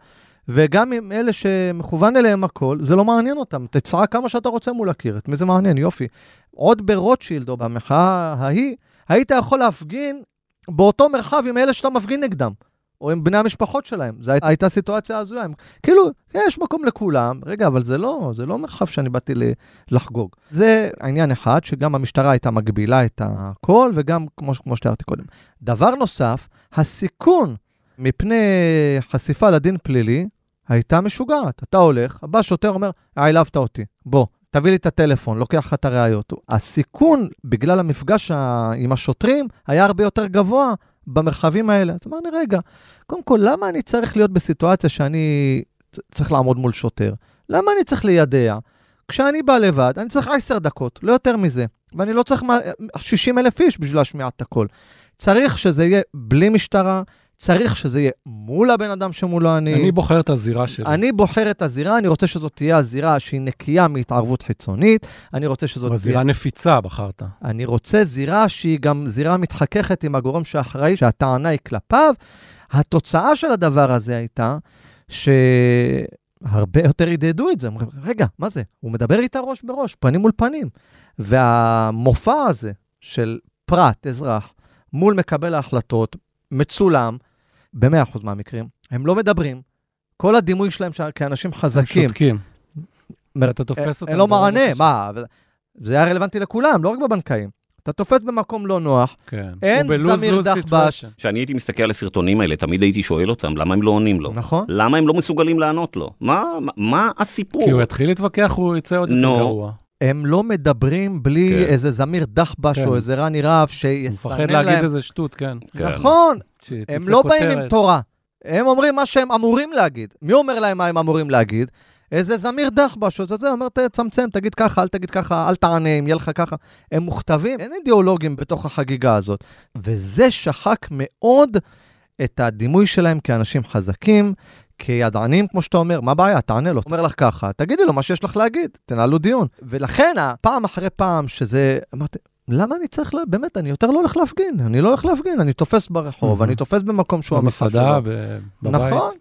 וגם עם אלה שמכוון אליהם הכל, זה לא מעניין אותם. תצעק כמה שאתה רוצה מול הקיר, את מי זה מעניין, יופי. עוד ברוטשילד או במחאה ההיא, היית יכול להפגין באותו מרחב עם אלה שאתה מפגין נגדם. או עם בני המשפחות שלהם. זו הייתה סיטואציה הזויה. כאילו, יש מקום לכולם. רגע, אבל זה לא, זה לא מרחב שאני באתי לחגוג. זה עניין אחד, שגם המשטרה הייתה מגבילה את הכל, וגם, כמו, כמו שתיארתי קודם. דבר נוסף, הסיכון מפני חשיפה לדין פלילי הייתה משוגעת. אתה הולך, הבא שוטר אומר, העלבת אותי, בוא, תביא לי את הטלפון, לוקח לך את הראיות. הסיכון, בגלל המפגש עם השוטרים, היה הרבה יותר גבוה במרחבים האלה. אז אמרנו, רגע, קודם כל, למה אני צריך להיות בסיטואציה שאני צריך לעמוד מול שוטר? למה אני צריך לידע? כשאני בא לבד, אני צריך עשר דקות, לא יותר מזה. ואני לא צריך 60 אלף איש בשביל להשמיע את הכל. צריך שזה יהיה בלי משטרה, צריך שזה יהיה מול הבן אדם שמולו אני. אני בוחר את הזירה שלי. אני בוחר את הזירה, אני רוצה שזאת תהיה הזירה שהיא נקייה מהתערבות חיצונית, אני רוצה שזאת תהיה... זירה נפיצה בחרת. אני רוצה זירה שהיא גם זירה מתחככת עם הגורם שאחראי, שהטענה היא כלפיו. התוצאה של הדבר הזה הייתה שהרבה יותר הדהדו את זה. אומרים, רגע, מה זה? הוא מדבר איתה ראש בראש, פנים מול פנים. והמופע הזה של פרט, אזרח, מול מקבל ההחלטות, מצולם, ב-100% מהמקרים, הם לא מדברים. כל הדימוי שלהם כאנשים חזקים. הם שותקים. אתה תופס אותם. אין לו מענה, מה? זה היה רלוונטי לכולם, לא רק בבנקאים. אתה תופס במקום לא נוח, כן. אין זמיר דחבש. כשאני הייתי מסתכל על הסרטונים האלה, תמיד הייתי שואל אותם, למה הם לא עונים לו? נכון. למה הם לא מסוגלים לענות לו? מה, מה הסיפור? כי הוא יתחיל להתווכח, הוא יצא עוד יותר גרוע. הם לא מדברים בלי כן. איזה זמיר דחבש כן. או איזה רני רהב שיסנן להם. הוא מפחד להגיד איזה שטות, כן. כן. נכון, הם לא כותרת. באים עם תורה. הם אומרים מה שהם אמורים להגיד. מי אומר להם מה הם אמורים להגיד? איזה זמיר דחבש, אז זה אומר, תצמצם, תגיד ככה, אל תגיד ככה, אל תענה, אם יהיה לך ככה. הם מוכתבים, אין אידיאולוגים בתוך החגיגה הזאת. וזה שחק מאוד את הדימוי שלהם כאנשים חזקים, כידענים, כמו שאתה אומר, מה הבעיה? תענה לו. אומר לך ככה, תגידי לו מה שיש לך להגיד, תנהלו דיון. ולכן, פעם אחרי פעם שזה, אמרתי, למה אני צריך, לה... באמת, אני יותר לא הולך להפגין, אני לא הולך להפגין, אני תופס ברחוב, אני תופס במקום שהוא המפגש במסעדה, בבית. נכון.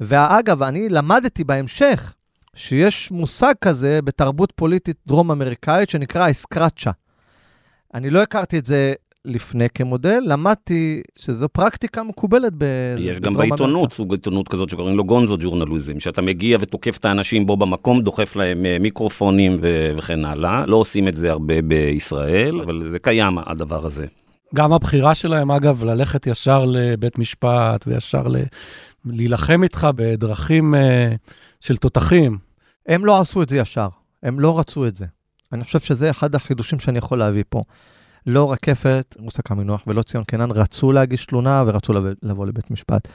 ואגב, אני למדתי בהמשך שיש מושג כזה בתרבות פוליטית דרום-אמריקאית שנקרא אסקרצ'ה. אני לא הכרתי את זה לפני כמודל, למדתי שזו פרקטיקה מקובלת ב... יש גם בעיתונות, סוג עיתונות כזאת שקוראים לו גונזו ג'ורנליזם, שאתה מגיע ותוקף את האנשים בו במקום, דוחף להם אה, מיקרופונים ו- וכן הלאה. לא עושים את זה הרבה בישראל, אבל זה קיים, הדבר הזה. גם הבחירה שלהם, אגב, ללכת ישר לבית משפט וישר ל... להילחם איתך בדרכים uh, של תותחים. הם לא עשו את זה ישר, הם לא רצו את זה. אני חושב שזה אחד החידושים שאני יכול להביא פה. לא רקפת, רוסה קמינוח ולא ציון קנן רצו להגיש תלונה ורצו לבוא לבית משפט.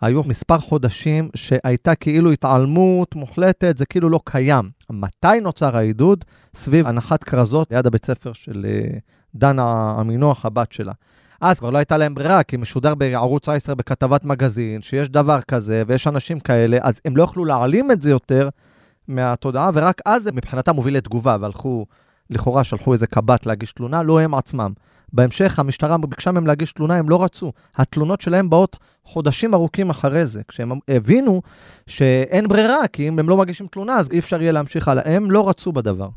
היו מספר חודשים שהייתה כאילו התעלמות מוחלטת, זה כאילו לא קיים. מתי נוצר העידוד? סביב הנחת כרזות ליד הבית ספר של אה, דנה המינוח, הבת שלה. אז כבר לא הייתה להם ברירה, כי משודר בערוץ 10 בכתבת מגזין, שיש דבר כזה ויש אנשים כאלה, אז הם לא יכלו להעלים את זה יותר מהתודעה, ורק אז מבחינתם הוביל לתגובה, והלכו לכאורה שלחו איזה קב"ט להגיש תלונה, לא הם עצמם. בהמשך המשטרה ביקשה מהם להגיש תלונה, הם לא רצו. התלונות שלהם באות חודשים ארוכים אחרי זה, כשהם הבינו שאין ברירה, כי אם הם לא מגישים תלונה, אז אי אפשר יהיה להמשיך הלאה. הם לא רצו בדבר.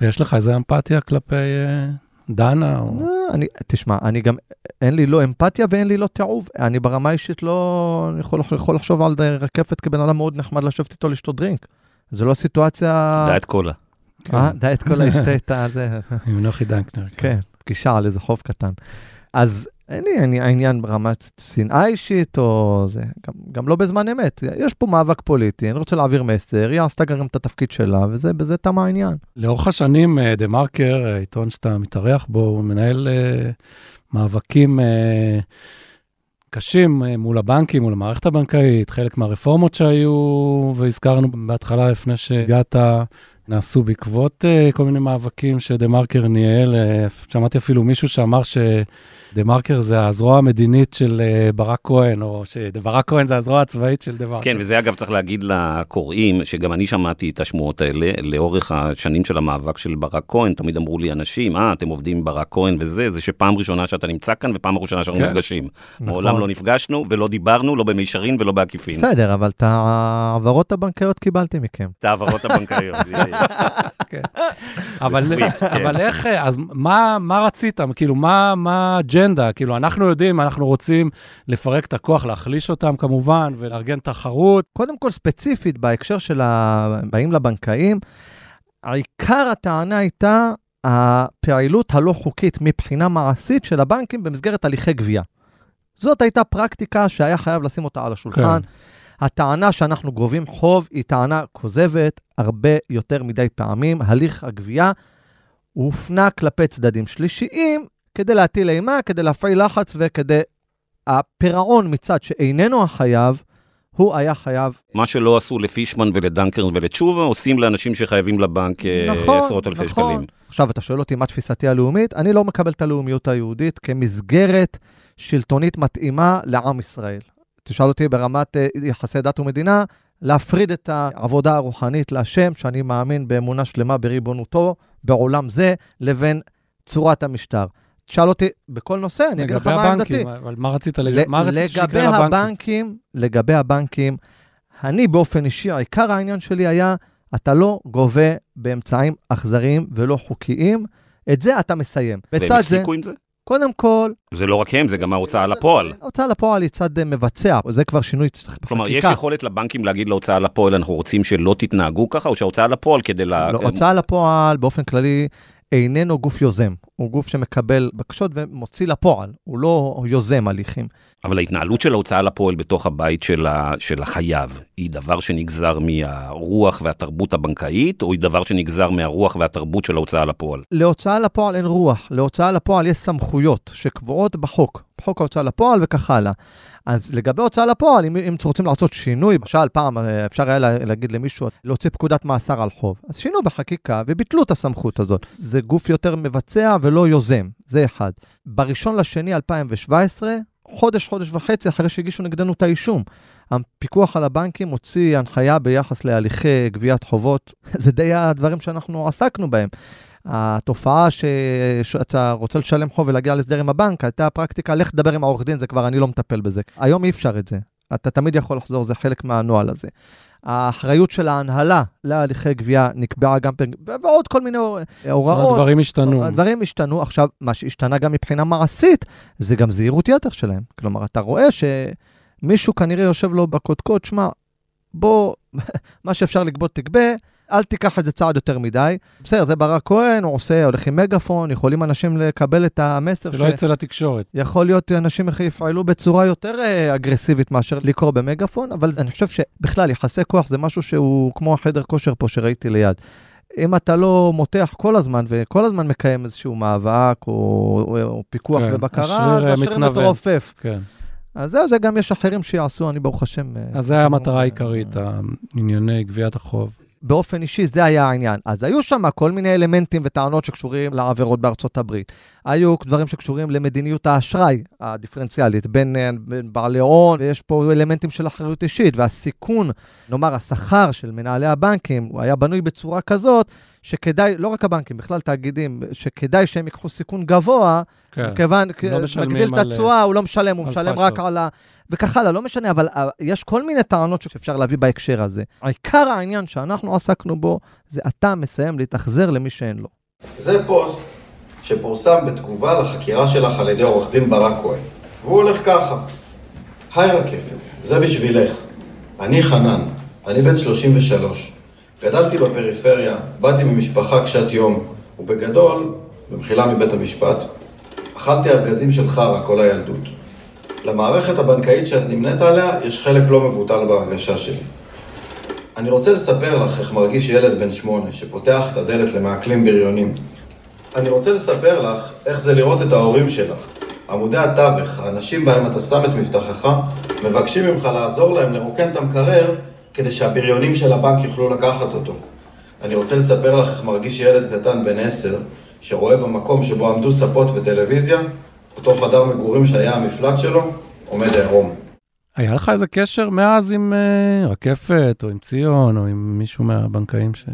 ויש לך איזה אמפתיה כלפי uh, דנה? או... לא, אני, תשמע, אני גם, אין לי לא אמפתיה ואין לי לא תיעוב. אני ברמה האישית לא, אני יכול, יכול לחשוב על רקפת כבן אדם מאוד נחמד לשבת איתו לשתות דרינק. זה לא סיטואציה... דיאט קולה. אה, דיאט קולה ישתה את הזה. *laughs* עם נוחי דנקנר. כן. כן, פגישה על איזה חוב קטן. אז אין לי העניין ברמת שנאה אישית, או זה, גם, גם לא בזמן אמת. יש פה מאבק פוליטי, אני רוצה להעביר מסר, היא עשתה גם את התפקיד שלה, וזה, בזה תם העניין. לאורך השנים, דה מרקר, עיתון שאתה מתארח בו, הוא מנהל מאבקים קשים מול הבנקים, מול המערכת הבנקאית, חלק מהרפורמות שהיו, והזכרנו בהתחלה, לפני שהגעת, נעשו בעקבות uh, כל מיני מאבקים שדה מרקר ניהל. Uh, שמעתי אפילו מישהו שאמר שדה מרקר זה הזרוע המדינית של uh, ברק כהן, או שברק כהן זה הזרוע הצבאית של דה מרקר. כן, וזה אגב צריך להגיד לקוראים, שגם אני שמעתי את השמועות האלה, לאורך השנים של המאבק של ברק כהן, תמיד אמרו לי אנשים, אה, אתם עובדים עם ברק כהן וזה, זה שפעם ראשונה שאתה נמצא כאן ופעם ראשונה שאנחנו כן. נפגשים. נכון. מעולם לא נפגשנו ולא דיברנו, לא במישרין ולא בעקיפין. בסדר, אבל את ההעברות הבנקאיות קיבלתי מכם. את ההעברות הבנקאיות. *laughs* כן. אבל, כן. אבל איך, אז מה, מה רצית? כאילו, מה, מה האג'נדה? כאילו, אנחנו יודעים, אנחנו רוצים לפרק את הכוח, להחליש אותם כמובן, ולארגן תחרות. קודם כל, ספציפית, בהקשר של הבאים לבנקאים, עיקר הטענה הייתה הפעילות הלא חוקית מבחינה מעשית של הבנקים במסגרת הליכי גבייה. זאת הייתה פרקטיקה שהיה חייב לשים אותה על השולחן. כן. הטענה שאנחנו גובים חוב היא טענה כוזבת הרבה יותר מדי פעמים. הליך הגבייה הופנה כלפי צדדים שלישיים כדי להטיל אימה, כדי להפעיל לחץ וכדי... הפירעון מצד שאיננו החייב, הוא היה חייב. מה שלא עשו לפישמן ולדנקר ולתשובה, עושים לאנשים שחייבים לבנק אה, נכון, עשרות אלפי נכון. שקלים. עכשיו, אתה שואל אותי מה תפיסתי הלאומית? אני לא מקבל את הלאומיות היהודית כמסגרת שלטונית מתאימה לעם ישראל. תשאל אותי ברמת uh, יחסי דת ומדינה, להפריד את העבודה הרוחנית להשם, שאני מאמין באמונה שלמה בריבונותו בעולם זה, לבין צורת המשטר. תשאל אותי בכל נושא, אני אגיד לך מה עמדתי. אבל מה רצית, לג... מה רצית לגבי הבנקים? לגבי הבנקים, אני באופן אישי, עיקר העניין שלי היה, אתה לא גובה באמצעים אכזריים ולא חוקיים, את זה אתה מסיים. והם הפסיקו עם זה? קודם כל... זה לא רק הם, זה גם ההוצאה לפועל. ההוצאה לפועל היא צד מבצע, זה כבר שינוי בחקיקה. כלומר, יש יכולת לבנקים להגיד להוצאה לפועל, אנחנו רוצים שלא תתנהגו ככה, או שההוצאה לפועל כדי ל... לא, הוצאה לפועל באופן כללי איננו גוף יוזם, הוא גוף שמקבל בקשות ומוציא לפועל, הוא לא יוזם הליכים. אבל ההתנהלות של ההוצאה לפועל בתוך הבית של, ה, של החייב, היא דבר שנגזר מהרוח והתרבות הבנקאית, או היא דבר שנגזר מהרוח והתרבות של ההוצאה לפועל? להוצאה לפועל אין רוח, להוצאה לפועל יש סמכויות שקבועות בחוק, בחוק ההוצאה לפועל וכך הלאה. אז לגבי הוצאה לפועל, אם, אם רוצים לעשות שינוי, למשל פעם אה, אפשר היה להגיד למישהו להוציא פקודת מאסר על חוב, אז שינו בחקיקה וביטלו את הסמכות הזאת. זה גוף יותר מבצע ולא יוזם, זה אחד. בראשון לשני 2017, חודש, חודש וחצי אחרי שהגישו נגדנו את האישום, הפיקוח על הבנקים הוציא הנחיה ביחס להליכי גביית חובות, *laughs* זה די הדברים שאנחנו עסקנו בהם. התופעה שאתה רוצה לשלם חוב ולהגיע להסדר עם הבנק, הייתה פרקטיקה, לך תדבר עם העורך דין, זה כבר אני לא מטפל בזה. היום אי אפשר את זה. אתה תמיד יכול לחזור, זה חלק מהנוהל הזה. האחריות של ההנהלה להליכי גבייה נקבעה גם, ועוד כל מיני הוראות. הדברים השתנו. הדברים השתנו. עכשיו, מה שהשתנה גם מבחינה מעשית, זה גם זהירות יתר שלהם. כלומר, אתה רואה שמישהו כנראה יושב לו בקודקוד, שמע, בוא, *laughs* מה שאפשר לגבות תגבה, אל תיקח את זה צעד יותר מדי. בסדר, זה ברק כהן, הוא עושה, הולך עם מגאפון, יכולים אנשים לקבל את המסר. שלא יצא לתקשורת. יכול להיות אנשים יפעלו בצורה יותר אה, אגרסיבית מאשר לקרוא במגאפון, אבל אני חושב שבכלל, יחסי כוח זה משהו שהוא כמו החדר כושר פה שראיתי ליד. אם אתה לא מותח כל הזמן, וכל הזמן מקיים איזשהו מאבק או, או, או פיקוח כן, ובקרה, אז השריר מתרופף. כן. אז זהו, זה גם יש אחרים שיעשו, אני ברוך השם... אה, אז זו המטרה העיקרית, ענייני גביית החוב. באופן אישי זה היה העניין. אז היו שם כל מיני אלמנטים וטענות שקשורים לעבירות בארצות הברית. היו דברים שקשורים למדיניות האשראי הדיפרנציאלית בין, בין בעלי הון, ויש פה אלמנטים של אחריות אישית, והסיכון, נאמר, השכר של מנהלי הבנקים, הוא היה בנוי בצורה כזאת, שכדאי, לא רק הבנקים, בכלל תאגידים, שכדאי שהם ייקחו סיכון גבוה, כן. כיוון, לא מגדיל את התשואה, הוא לא משלם, הוא משלם רק על ה... וכך הלאה, לא משנה, אבל uh, יש כל מיני טענות שאפשר להביא בהקשר הזה. עיקר העניין שאנחנו עסקנו בו, זה אתה מסיים להתאכזר למי שאין לו. זה פוסט שפורסם בתגובה לחקירה שלך על ידי עורך דין ברק כהן. והוא הולך ככה: היי רקפת, זה בשבילך. אני חנן, אני בן 33. גדלתי בפריפריה, באתי ממשפחה קשת יום, ובגדול, במחילה מבית המשפט, אכלתי ארגזים של חרא כל הילדות. למערכת הבנקאית שאת נמנית עליה יש חלק לא מבוטל בהרגשה שלי. אני רוצה לספר לך איך מרגיש ילד בן שמונה שפותח את הדלת למעקלים בריונים. אני רוצה לספר לך איך זה לראות את ההורים שלך, עמודי התווך, האנשים בהם אתה שם את מבטחך, מבקשים ממך לעזור להם לרוקן את המקרר כדי שהבריונים של הבנק יוכלו לקחת אותו. אני רוצה לספר לך איך מרגיש ילד קטן בן עשר, שרואה במקום שבו עמדו ספות וטלוויזיה, אותו חדר מגורים שהיה המפלט שלו, עומד עירום. היה לך איזה קשר מאז עם אה, רקפת, או עם ציון, או עם מישהו מהבנקאים ש...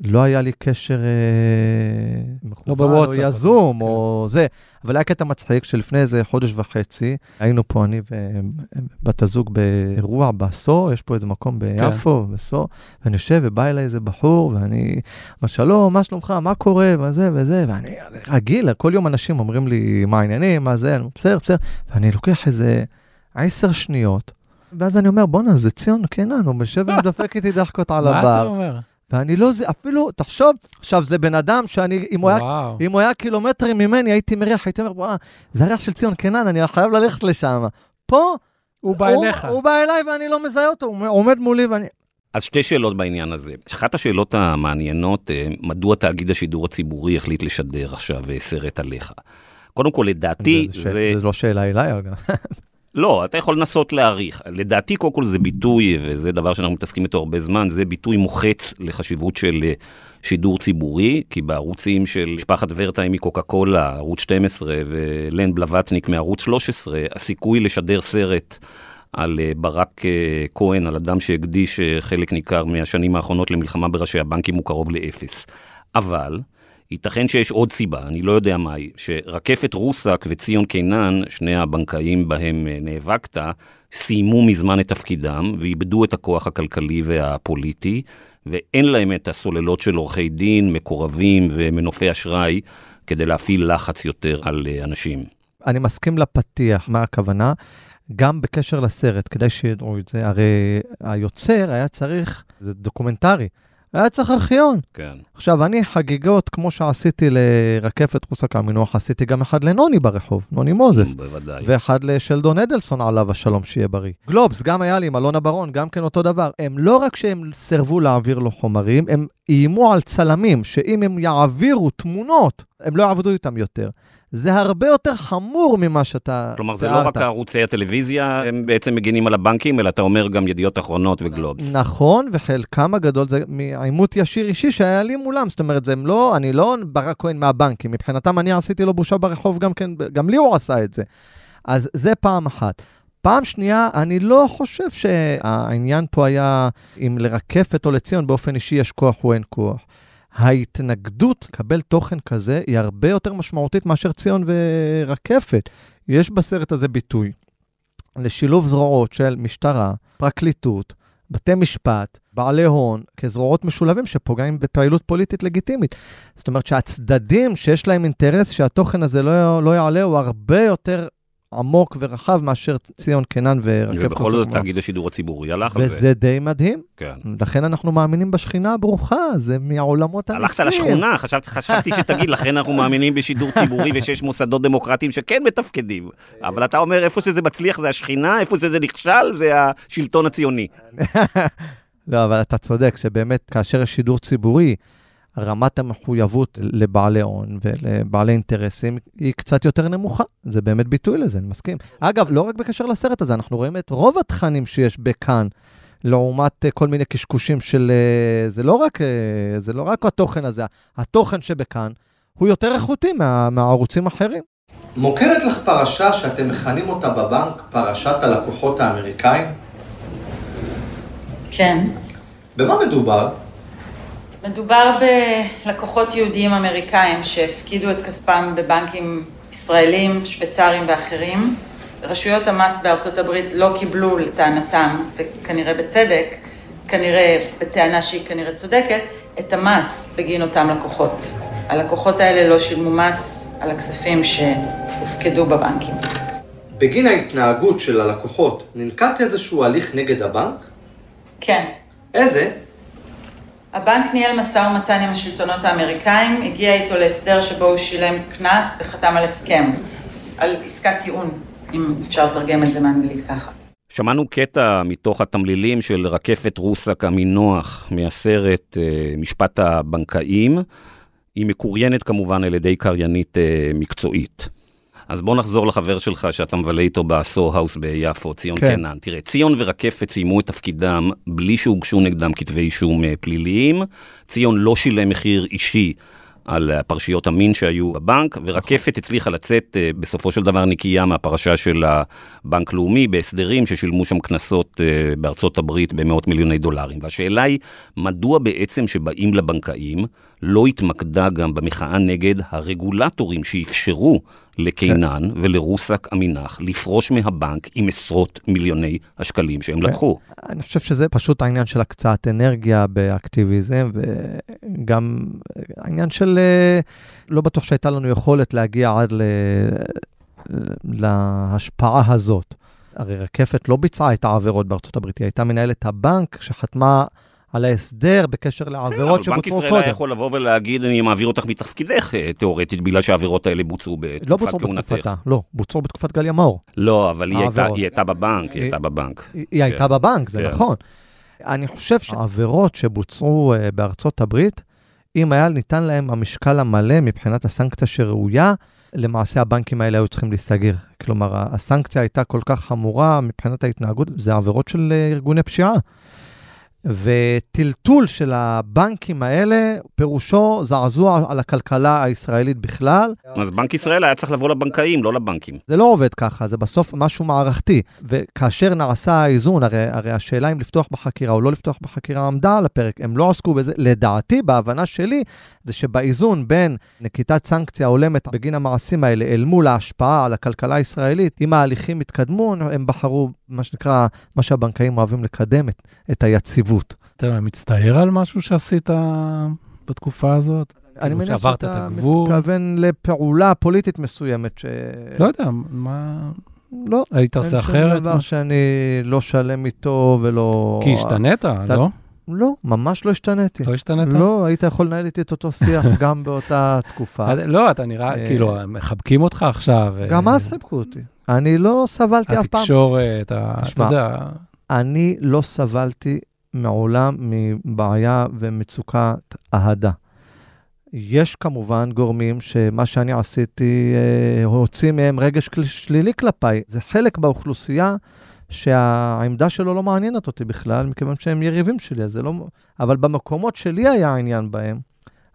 לא היה לי קשר אה, מכוון, בוואטסאפ, או יזום, כן. או זה, אבל היה קטע מצחיק שלפני איזה חודש וחצי, היינו פה, אני ובת הזוג באירוע בסו, יש פה איזה מקום ביפו, בסו, ואני יושב ובא אליי איזה בחור, ואני אומר, שלום, מה שלומך, מה קורה, וזה וזה, ואני רגיל, כל יום אנשים אומרים לי, מה העניינים, מה זה, בסדר, בסדר, ואני לוקח איזה עשר שניות. ואז אני אומר, בואנה, זה ציון קינן, הוא יושב ומדפק איתי דחקות על מה אתה הבר. אומר? ואני לא זה, אפילו, תחשוב, עכשיו, זה בן אדם שאני, אם הוא היה. אם הוא היה קילומטרים ממני, הייתי מריח, הייתי אומר, בואנה, זה הריח של ציון קנן, אני חייב ללכת לשם. פה, הוא בא אליך. הוא בא אליי ואני לא מזהה אותו, הוא עומד מולי ואני... אז שתי שאלות בעניין הזה. אחת השאלות המעניינות, אה, מדוע תאגיד השידור הציבורי החליט לשדר עכשיו אה, סרט עליך? קודם כל, לדעתי, זה, זה... זה, זה לא שאלה אליי, אגב. לא, אתה יכול לנסות להעריך. לדעתי, קודם כל זה ביטוי, וזה דבר שאנחנו מתעסקים איתו הרבה זמן, זה ביטוי מוחץ לחשיבות של אה, שידור ציבורי, כי בערוצים של משפחת ורטהיים מקוקה קולה, ערוץ 12, ולן בלווטניק מערוץ 13, הסיכוי לשדר סרט על אה, ברק אה, כהן, על אדם שהקדיש חלק ניכר מהשנים האחרונות למלחמה בראשי הבנקים, הוא קרוב לאפס. אבל, ייתכן שיש עוד סיבה, אני לא יודע מהי, שרקפת רוסק וציון קינן, שני הבנקאים בהם אה, נאבקת, סיימו מזמן את תפקידם ואיבדו את הכוח הכלכלי והפוליטי, ואין להם את הסוללות של עורכי דין, מקורבים ומנופי אשראי כדי להפעיל לחץ יותר על אה, אנשים. אני מסכים לפתיח, מה הכוונה? גם בקשר לסרט, כדאי שידעו את זה, הרי היוצר היה צריך, זה דוקומנטרי, היה צריך ארכיון. כן. עכשיו, אני חגיגות, כמו שעשיתי לרקפת רוסק עמינח, עשיתי גם אחד לנוני ברחוב, נוני מוזס. בוודאי. ואחד לשלדון אדלסון, עליו השלום, שיהיה בריא. גלובס, גם היה לי עם אלונה בר און, גם כן אותו דבר. הם לא רק שהם סירבו להעביר לו חומרים, הם איימו על צלמים, שאם הם יעבירו תמונות, הם לא יעבדו איתם יותר. זה הרבה יותר חמור ממה שאתה כלומר, זה לא רק ערוצי הטלוויזיה, הם בעצם מגינים על הבנקים, אלא אתה אומר גם ידיעות אחרונות וגלובס. נכון, וחלקם הגדול זה מעימות ישיר אישי שהיה לי מולם. זאת אומרת, הם לא, אני לא ברק כהן מהבנקים, מבחינתם אני עשיתי לו בושה ברחוב גם כן, גם לי הוא עשה את זה. אז זה פעם אחת. פעם שנייה, אני לא חושב שהעניין פה היה אם לרקפת או לציון באופן אישי יש כוח או אין כוח. ההתנגדות לקבל תוכן כזה היא הרבה יותר משמעותית מאשר ציון ורקפת. יש בסרט הזה ביטוי לשילוב זרועות של משטרה, פרקליטות, בתי משפט, בעלי הון, כזרועות משולבים שפוגעים בפעילות פוליטית לגיטימית. זאת אומרת שהצדדים שיש להם אינטרס שהתוכן הזה לא, לא יעלה, הוא הרבה יותר עמוק ורחב מאשר ציון קנן ורקפת. ובכל זאת תאגיד השידור הציבורי הלך. וזה די מדהים. כן. לכן אנחנו מאמינים בשכינה הברוכה, זה מהעולמות הנפים. הלכת לשכונה, חשבת, חשבתי שתגיד, לכן אנחנו מאמינים בשידור ציבורי ושיש מוסדות דמוקרטיים שכן מתפקדים. אבל אתה אומר, איפה שזה מצליח זה השכינה, איפה שזה נכשל זה השלטון הציוני. *laughs* לא, אבל אתה צודק, שבאמת, כאשר יש שידור ציבורי, רמת המחויבות לבעלי הון ולבעלי אינטרסים היא קצת יותר נמוכה. זה באמת ביטוי לזה, אני מסכים. אגב, לא רק בקשר לסרט הזה, אנחנו רואים את רוב התכנים שיש בכאן, לעומת אה, כל מיני קשקושים של... אה, זה לא רק, אה, זה לא רק התוכן הזה, התוכן שבכאן הוא יותר איכותי מה, מהערוצים האחרים. מוכרת לך פרשה שאתם מכנים אותה בבנק פרשת הלקוחות האמריקאים? כן. במה מדובר? מדובר בלקוחות יהודיים אמריקאים שהפקידו את כספם בבנקים ישראלים, שוויצרים ואחרים. רשויות המס בארצות הברית לא קיבלו לטענתם, וכנראה בצדק, כנראה בטענה שהיא כנראה צודקת, את המס בגין אותם לקוחות. הלקוחות האלה לא שילמו מס על הכספים שהופקדו בבנקים. בגין ההתנהגות של הלקוחות, ננקט איזשהו הליך נגד הבנק? כן. איזה? הבנק ניהל משא ומתן עם השלטונות האמריקאים, הגיע איתו להסדר שבו הוא שילם קנס וחתם על הסכם, על עסקת טיעון, אם אפשר לתרגם את זה מאנגלית ככה. שמענו קטע מתוך התמלילים של רקפת רוסק המינוח מהסרט אה, משפט הבנקאים. היא מקוריינת כמובן על ידי קריינית אה, מקצועית. אז בוא נחזור לחבר שלך שאתה מבלה איתו בסו-האוס ביפו, ציון כן. קנן. תראה, ציון ורקפת סיימו את תפקידם בלי שהוגשו נגדם כתבי אישום אה, פליליים. ציון לא שילם מחיר אישי. על פרשיות המין שהיו בבנק, ורקפת הצליחה לצאת אה, בסופו של דבר נקייה מהפרשה של הבנק לאומי בהסדרים ששילמו שם קנסות אה, בארצות הברית במאות מיליוני דולרים. והשאלה היא, מדוע בעצם שבאים לבנקאים לא התמקדה גם במחאה נגד הרגולטורים שאפשרו לקינן ולרוסק עמינח לפרוש מהבנק עם עשרות מיליוני השקלים שהם לקחו. אני חושב שזה פשוט העניין של הקצאת אנרגיה באקטיביזם, וגם העניין של אה, לא בטוח שהייתה לנו יכולת להגיע עד ל... להשפעה הזאת. הרי רקפת לא ביצעה את העבירות בארצות הברית, היא הייתה מנהלת הבנק שחתמה על ההסדר בקשר לעבירות כן, אבל בנק שבוצעו ישראל קודם. היה יכול לבוא ולהגיד, אני מעביר אותך מתפקידך, אה, תיאורטית, בגלל שהעבירות האלה בוצעו לא בתקופת בוצעו כהונתך. בתקופתה, לא, בוצעו בתקופת גליה מאור. לא, אבל היא הייתה-. היא הייתה בבנק, היא היא- הייתה בבנק. היא הייתה בבנק, זה כן. נכון. אני חושב שהעבירות שבוצעו אה, בארצות הברית, אם היה ניתן להם המשקל המלא מבחינת הסנקציה שראויה, למעשה הבנקים האלה היו צריכים להיסגר. כלומר, הסנקציה הייתה כל כך חמורה מבחינת ההתנהגות, זה עבירות של אה, ארגוני פשיעה. וטלטול של הבנקים האלה, פירושו זעזוע על הכלכלה הישראלית בכלל. אז בנק ישראל היה צריך לבוא לבנקאים, לא לבנקים. זה לא עובד ככה, זה בסוף משהו מערכתי. וכאשר נעשה האיזון, הרי, הרי השאלה אם לפתוח בחקירה או לא לפתוח בחקירה עמדה על הפרק, הם לא עסקו בזה. לדעתי, בהבנה שלי, זה שבאיזון בין נקיטת סנקציה הולמת בגין המעשים האלה אל מול ההשפעה על הכלכלה הישראלית, אם ההליכים יתקדמו, הם בחרו, מה שנקרא, מה שהבנקאים אוהבים לקדם, את, את היציבות. אתה מצטער על משהו שעשית בתקופה הזאת? אני כאילו מניח שאתה? מתכוון לפעולה פוליטית מסוימת, ש... לא יודע, מה... לא, היית עושה אין שום אחרת? דבר שאני לא שלם איתו ולא... כי השתנית, לא? לא, ממש לא השתניתי. לא השתנית? לא, היית יכול לנהל איתי את אותו שיח *laughs* גם באותה תקופה. לא, אתה נראה, אה, כאילו, מחבקים אותך עכשיו. גם אה, אז חיבקו אותי. אני לא סבלתי אף פעם. התקשורת, אתה יודע, אני לא סבלתי מעולם מבעיה ומצוקת אהדה. יש כמובן גורמים שמה שאני עשיתי אה, הוציא מהם רגש שלילי כלפיי. זה חלק באוכלוסייה שהעמדה שלו לא מעניינת אותי בכלל, מכיוון שהם יריבים שלי, אז זה לא... אבל במקומות שלי היה עניין בהם,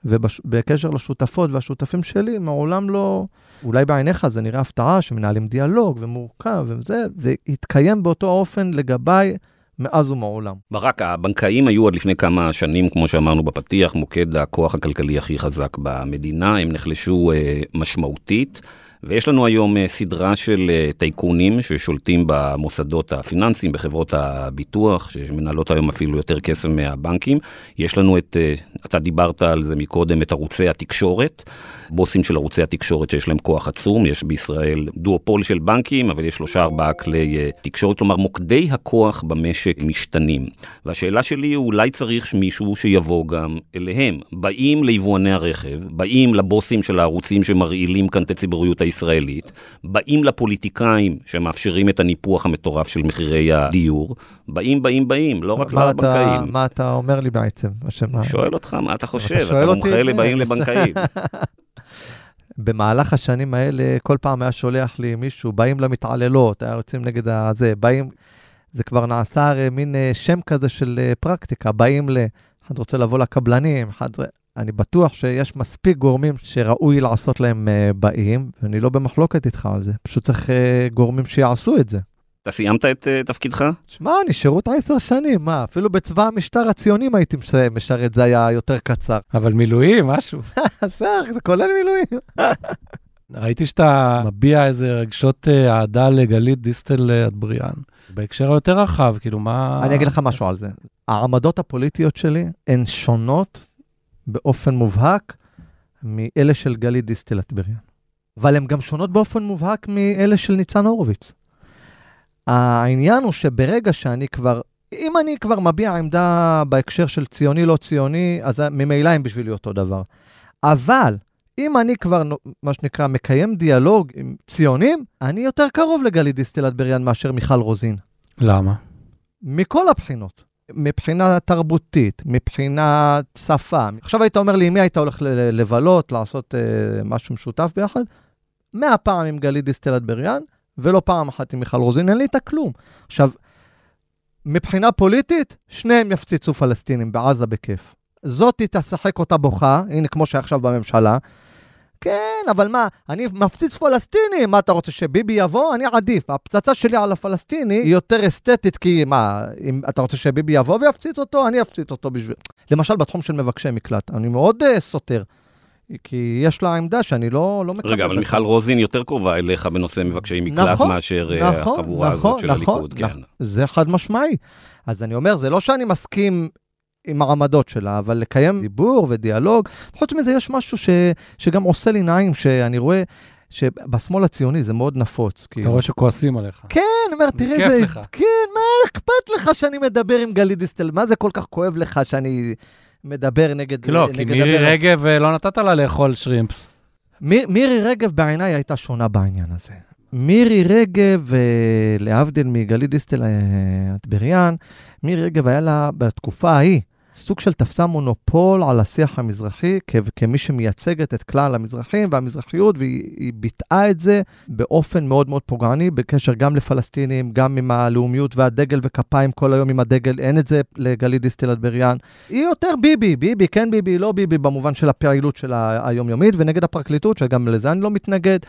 ובקשר לשותפות והשותפים שלי, מעולם לא... אולי בעיניך זה נראה הפתעה שמנהלים דיאלוג ומורכב וזה, זה התקיים באותו אופן לגביי מאז ומעולם. ברק, הבנקאים היו עד לפני כמה שנים, כמו שאמרנו בפתיח, מוקד הכוח הכלכלי הכי חזק במדינה, הם נחלשו אה, משמעותית. ויש לנו היום אה, סדרה של אה, טייקונים ששולטים במוסדות הפיננסיים, בחברות הביטוח, שמנהלות היום אפילו יותר כסף מהבנקים. יש לנו את, אה, אתה דיברת על זה מקודם, את ערוצי התקשורת, בוסים של ערוצי התקשורת שיש להם כוח עצום, יש בישראל דואופול של בנקים, אבל יש שלושה ארבעה כלי אה, תקשורת, כלומר מוקדי הכוח במשק משתנים. והשאלה שלי היא, אולי צריך מישהו שיבוא גם אליהם. באים ליבואני הרכב, באים לבוסים של הערוצים שמרעילים כאן את הציבוריות הישראלית, באים לפוליטיקאים שמאפשרים את הניפוח המטורף של מחירי הדיור, באים, באים, באים, לא רק מה אתה- לבנקאים. מה אתה אומר לי בעצם? שואל אותך, מה אתה חושב? אתה אתה מומחה? לבאים לבנקאים. *laughs* במהלך השנים האלה, כל פעם היה שולח לי מישהו, באים למתעללות, היה יוצאים נגד הזה, באים, זה כבר נעשה הרי מין אה, שם כזה של אה, פרקטיקה, באים ל... אחד רוצה לבוא לקבלנים, אחד... אני בטוח שיש מספיק גורמים שראוי לעשות להם אה, באים, ואני לא במחלוקת איתך על זה, פשוט צריך גורמים שיעשו את זה. אתה סיימת את אה, תפקידך? שמע, אני שירות עשר שנים, מה, אפילו בצבא המשטר הציונים הייתי מש- משרת, זה היה יותר קצר. *laughs* אבל מילואים, משהו. בסדר, זה כולל מילואים. *laughs* ראיתי שאתה מביע איזה רגשות אה, אהדה לגלית דיסטל אה, אטבריאן. בהקשר היותר רחב, כאילו, מה... אני אגיד לך משהו על זה. העמדות הפוליטיות שלי הן שונות באופן מובהק מאלה של גלית דיסטל אטבריאן. אבל הן גם שונות באופן מובהק מאלה של ניצן הורוביץ. העניין הוא שברגע שאני כבר, אם אני כבר מביע עמדה בהקשר של ציוני לא ציוני, אז ממילא הם בשבילי אותו דבר. אבל אם אני כבר, מה שנקרא, מקיים דיאלוג עם ציונים, אני יותר קרוב לגלית דיסטל אטבריאן מאשר מיכל רוזין. למה? מכל הבחינות. מבחינה תרבותית, מבחינת שפה. עכשיו היית אומר לי, עם מי היית הולך לבלות, לעשות אה, משהו משותף ביחד? מאה פעם עם גלית דיסטל אטבריאן, ולא פעם אחת עם מיכל רוזין, אין לי איתה כלום. עכשיו, מבחינה פוליטית, שניהם יפציצו פלסטינים בעזה בכיף. זאתי תשחק אותה בוכה, הנה כמו שעכשיו בממשלה. כן, אבל מה, אני מפציץ פלסטינים, מה אתה רוצה שביבי יבוא? אני עדיף. הפצצה שלי על הפלסטיני היא יותר אסתטית, כי מה, אם אתה רוצה שביבי יבוא ויפציץ אותו, אני אפציץ אותו בשביל... למשל, בתחום של מבקשי מקלט, אני מאוד uh, סותר. כי יש לה עמדה שאני לא, לא מקבל. רגע, אבל מיכל רוזין יותר קרובה אליך בנושא מבקשי מקלט נכון, מאשר נכון, החבורה נכון, הזאת של נכון, הליכוד, כן. נכון. זה חד משמעי. אז אני אומר, זה לא שאני מסכים עם העמדות שלה, אבל לקיים דיבור ודיאלוג. חוץ מזה, יש משהו ש, שגם עושה לי נעים, שאני רואה שבשמאל הציוני זה מאוד נפוץ. אתה כאילו. רואה שכועסים עליך. כן, אני אומר, תראה כיף איזה... לך. כן, מה אכפת לך שאני מדבר עם גלית דיסטל? מה זה כל כך כואב לך שאני מדבר נגד... לא, כי נגד מירי הבן- רגב, אה, לא נתת לה לאכול שרימפס. מיר, מירי רגב בעיניי הייתה שונה בעניין הזה. מירי רגב, אה, להבדיל מגלית דיסטל אה, אטבריאן, מירי רגב היה לה בתקופה ההיא סוג של תפסה מונופול על השיח המזרחי כ- כמי שמייצגת את כלל המזרחים והמזרחיות, והיא היא ביטאה את זה באופן מאוד מאוד פוגעני, בקשר גם לפלסטינים, גם עם הלאומיות והדגל וכפיים כל היום עם הדגל, אין את זה לגלית דיסטל אטבריאן. היא יותר ביבי, ביבי, כן ביבי, לא ביבי, במובן של הפעילות שלה היומיומית, ונגד הפרקליטות, שגם לזה אני לא מתנגד,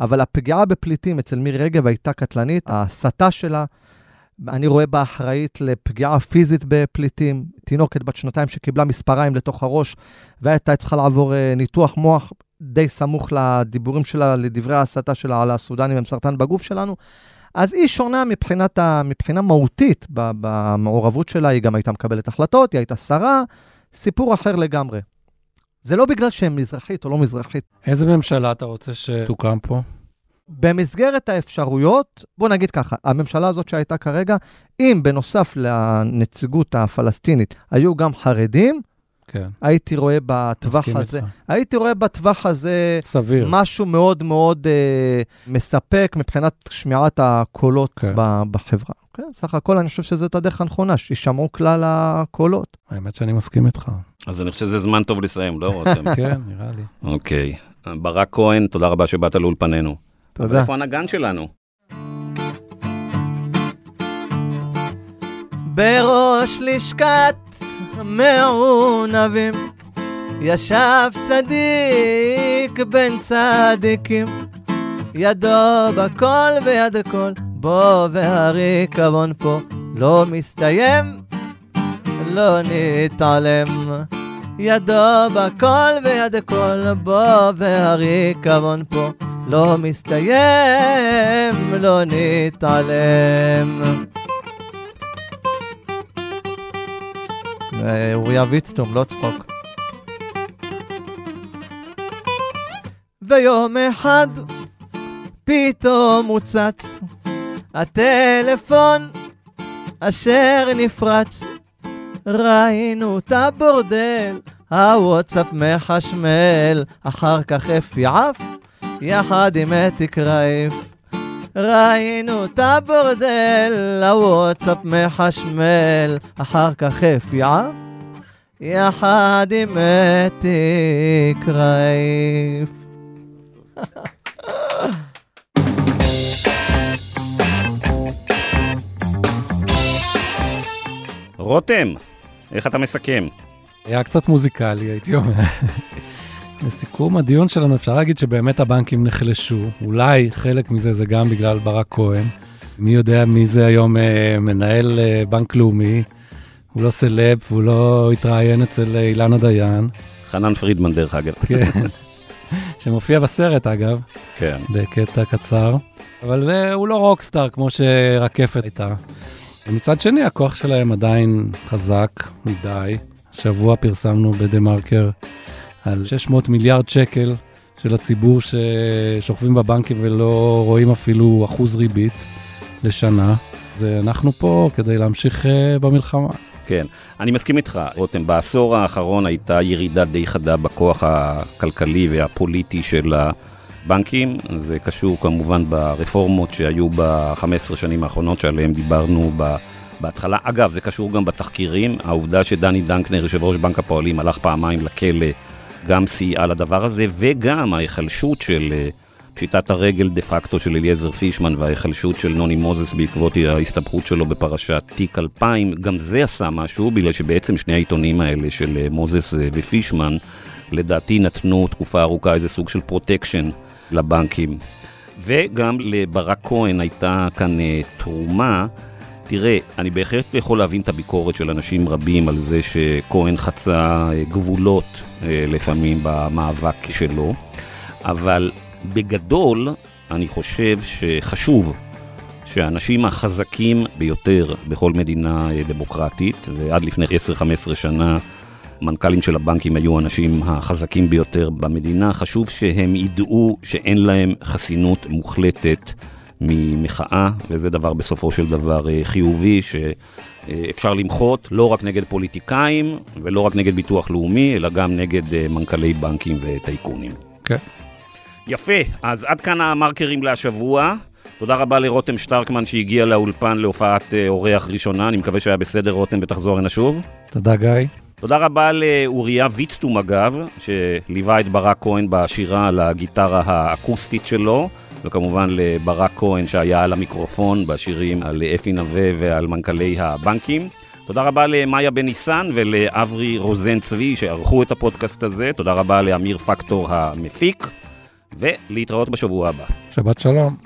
אבל הפגיעה בפליטים אצל מירי רגב הייתה קטלנית, ההסתה שלה, אני רואה בה אחראית לפגיעה פיזית בפליטים, תינוקת בת שנתיים שקיבלה מספריים לתוך הראש, והייתה צריכה לעבור אה, ניתוח מוח די סמוך לדיבורים שלה, לדברי ההסתה שלה על הסודנים עם סרטן בגוף שלנו. אז היא שונה מבחינת ה, מבחינה מהותית במעורבות שלה, היא גם הייתה מקבלת החלטות, היא הייתה שרה, סיפור אחר לגמרי. זה לא בגלל שהם מזרחית או לא מזרחית. איזה ממשלה אתה רוצה שתוקם פה? במסגרת האפשרויות, בוא נגיד ככה, הממשלה הזאת שהייתה כרגע, אם בנוסף לנציגות הפלסטינית היו גם חרדים, כן, הייתי רואה בטווח הזה, איתך. הייתי רואה בטווח הזה סביר. משהו מאוד מאוד אה, מספק מבחינת שמיעת הקולות כן. ב- בחברה. כן, סך הכל אני חושב שזאת הדרך הנכונה, שישמעו כלל הקולות. האמת שאני מסכים איתך. אז אני חושב שזה זמן טוב לסיים, לא רותם? *laughs* כן, נראה לי. אוקיי. ברק כהן, תודה רבה שבאת לאולפנינו. תודה. איפה הנגן שלנו? בראש לשכת מעונבים ישב צדיק בין צדיקים ידו בכל ויד הכל בו והריקבון פה לא מסתיים לא נתעלם ידו בכל ויד הכל בו והריקבון פה לא מסתיים לא נתעלם אה, אוריה ויצטום, לא צחוק. ויום אחד פתאום הוצץ הטלפון אשר נפרץ ראינו את הבורדל, הוואטסאפ מחשמל, אחר כך אפי עף יחד עם אתי קרייף. ראינו את הבורדל, הוואטסאפ מחשמל, אחר כך אפי עף יחד עם אתי קרייף. רותם, איך אתה מסכם? היה קצת מוזיקלי, הייתי אומר. לסיכום הדיון שלנו, אפשר להגיד שבאמת הבנקים נחלשו. אולי חלק מזה זה גם בגלל ברק כהן. מי יודע מי זה היום אה, מנהל אה, בנק לאומי. הוא לא סלב, והוא לא התראיין אצל אה, אילנה דיין. חנן פרידמן, דרך אגב. כן. שמופיע בסרט, אגב, כן. בקטע קצר. אבל אה, הוא לא רוקסטאר כמו שרקפת הייתה. ומצד שני, הכוח שלהם עדיין חזק מדי. השבוע פרסמנו בדה מרקר על 600 מיליארד שקל של הציבור ששוכבים בבנקים ולא רואים אפילו אחוז ריבית לשנה. זה אנחנו פה כדי להמשיך אה, במלחמה. כן, אני מסכים איתך, רותם. בעשור האחרון הייתה ירידה די חדה בכוח הכלכלי והפוליטי של הבנקים. זה קשור כמובן ברפורמות שהיו ב-15 שנים האחרונות שעליהן דיברנו ב... בהתחלה. אגב, זה קשור גם בתחקירים. העובדה שדני דנקנר, יושב ראש בנק הפועלים, הלך פעמיים לכלא, גם סייעה לדבר הזה, וגם ההיחלשות של אה, פשיטת הרגל דה פקטו של אליעזר פישמן וההיחלשות של נוני מוזס בעקבות ההסתבכות שלו בפרשת תיק 2000, גם זה עשה משהו, בגלל שבעצם שני העיתונים האלה של אה, מוזס אה, ופישמן, לדעתי נתנו תקופה ארוכה איזה סוג של פרוטקשן לבנקים. וגם לברק כהן הייתה כאן אה, תרומה. תראה, אני בהחלט יכול להבין את הביקורת של אנשים רבים על זה שכהן חצה גבולות לפעמים במאבק שלו, אבל בגדול, אני חושב שחשוב שהאנשים החזקים ביותר בכל מדינה דמוקרטית, ועד לפני 10-15 שנה מנכ"לים של הבנקים היו האנשים החזקים ביותר במדינה, חשוב שהם ידעו שאין להם חסינות מוחלטת ממחאה, וזה דבר בסופו של דבר אה, חיובי, שאפשר למחות לא רק נגד פוליטיקאים ולא רק נגד ביטוח לאומי, אלא גם נגד אה, מנכ"לי בנקים וטייקונים. כן. Okay. יפה, אז עד כאן המרקרים להשבוע. תודה רבה לרותם שטרקמן שהגיע לאולפן להופעת אה, אורח ראשונה, אני מקווה שהיה בסדר רותם ותחזור הנה שוב. תודה גיא. תודה רבה לאוריה ויצטום אגב, שליווה את ברק כהן בשירה על הגיטרה האקוסטית שלו, וכמובן לברק כהן שהיה על המיקרופון בשירים על אפי נווה ועל מנכ"לי הבנקים. תודה רבה למאיה בן ניסן ולאברי רוזן צבי שערכו את הפודקאסט הזה, תודה רבה לאמיר פקטור המפיק. ולהתראות בשבוע הבא. שבת שלום.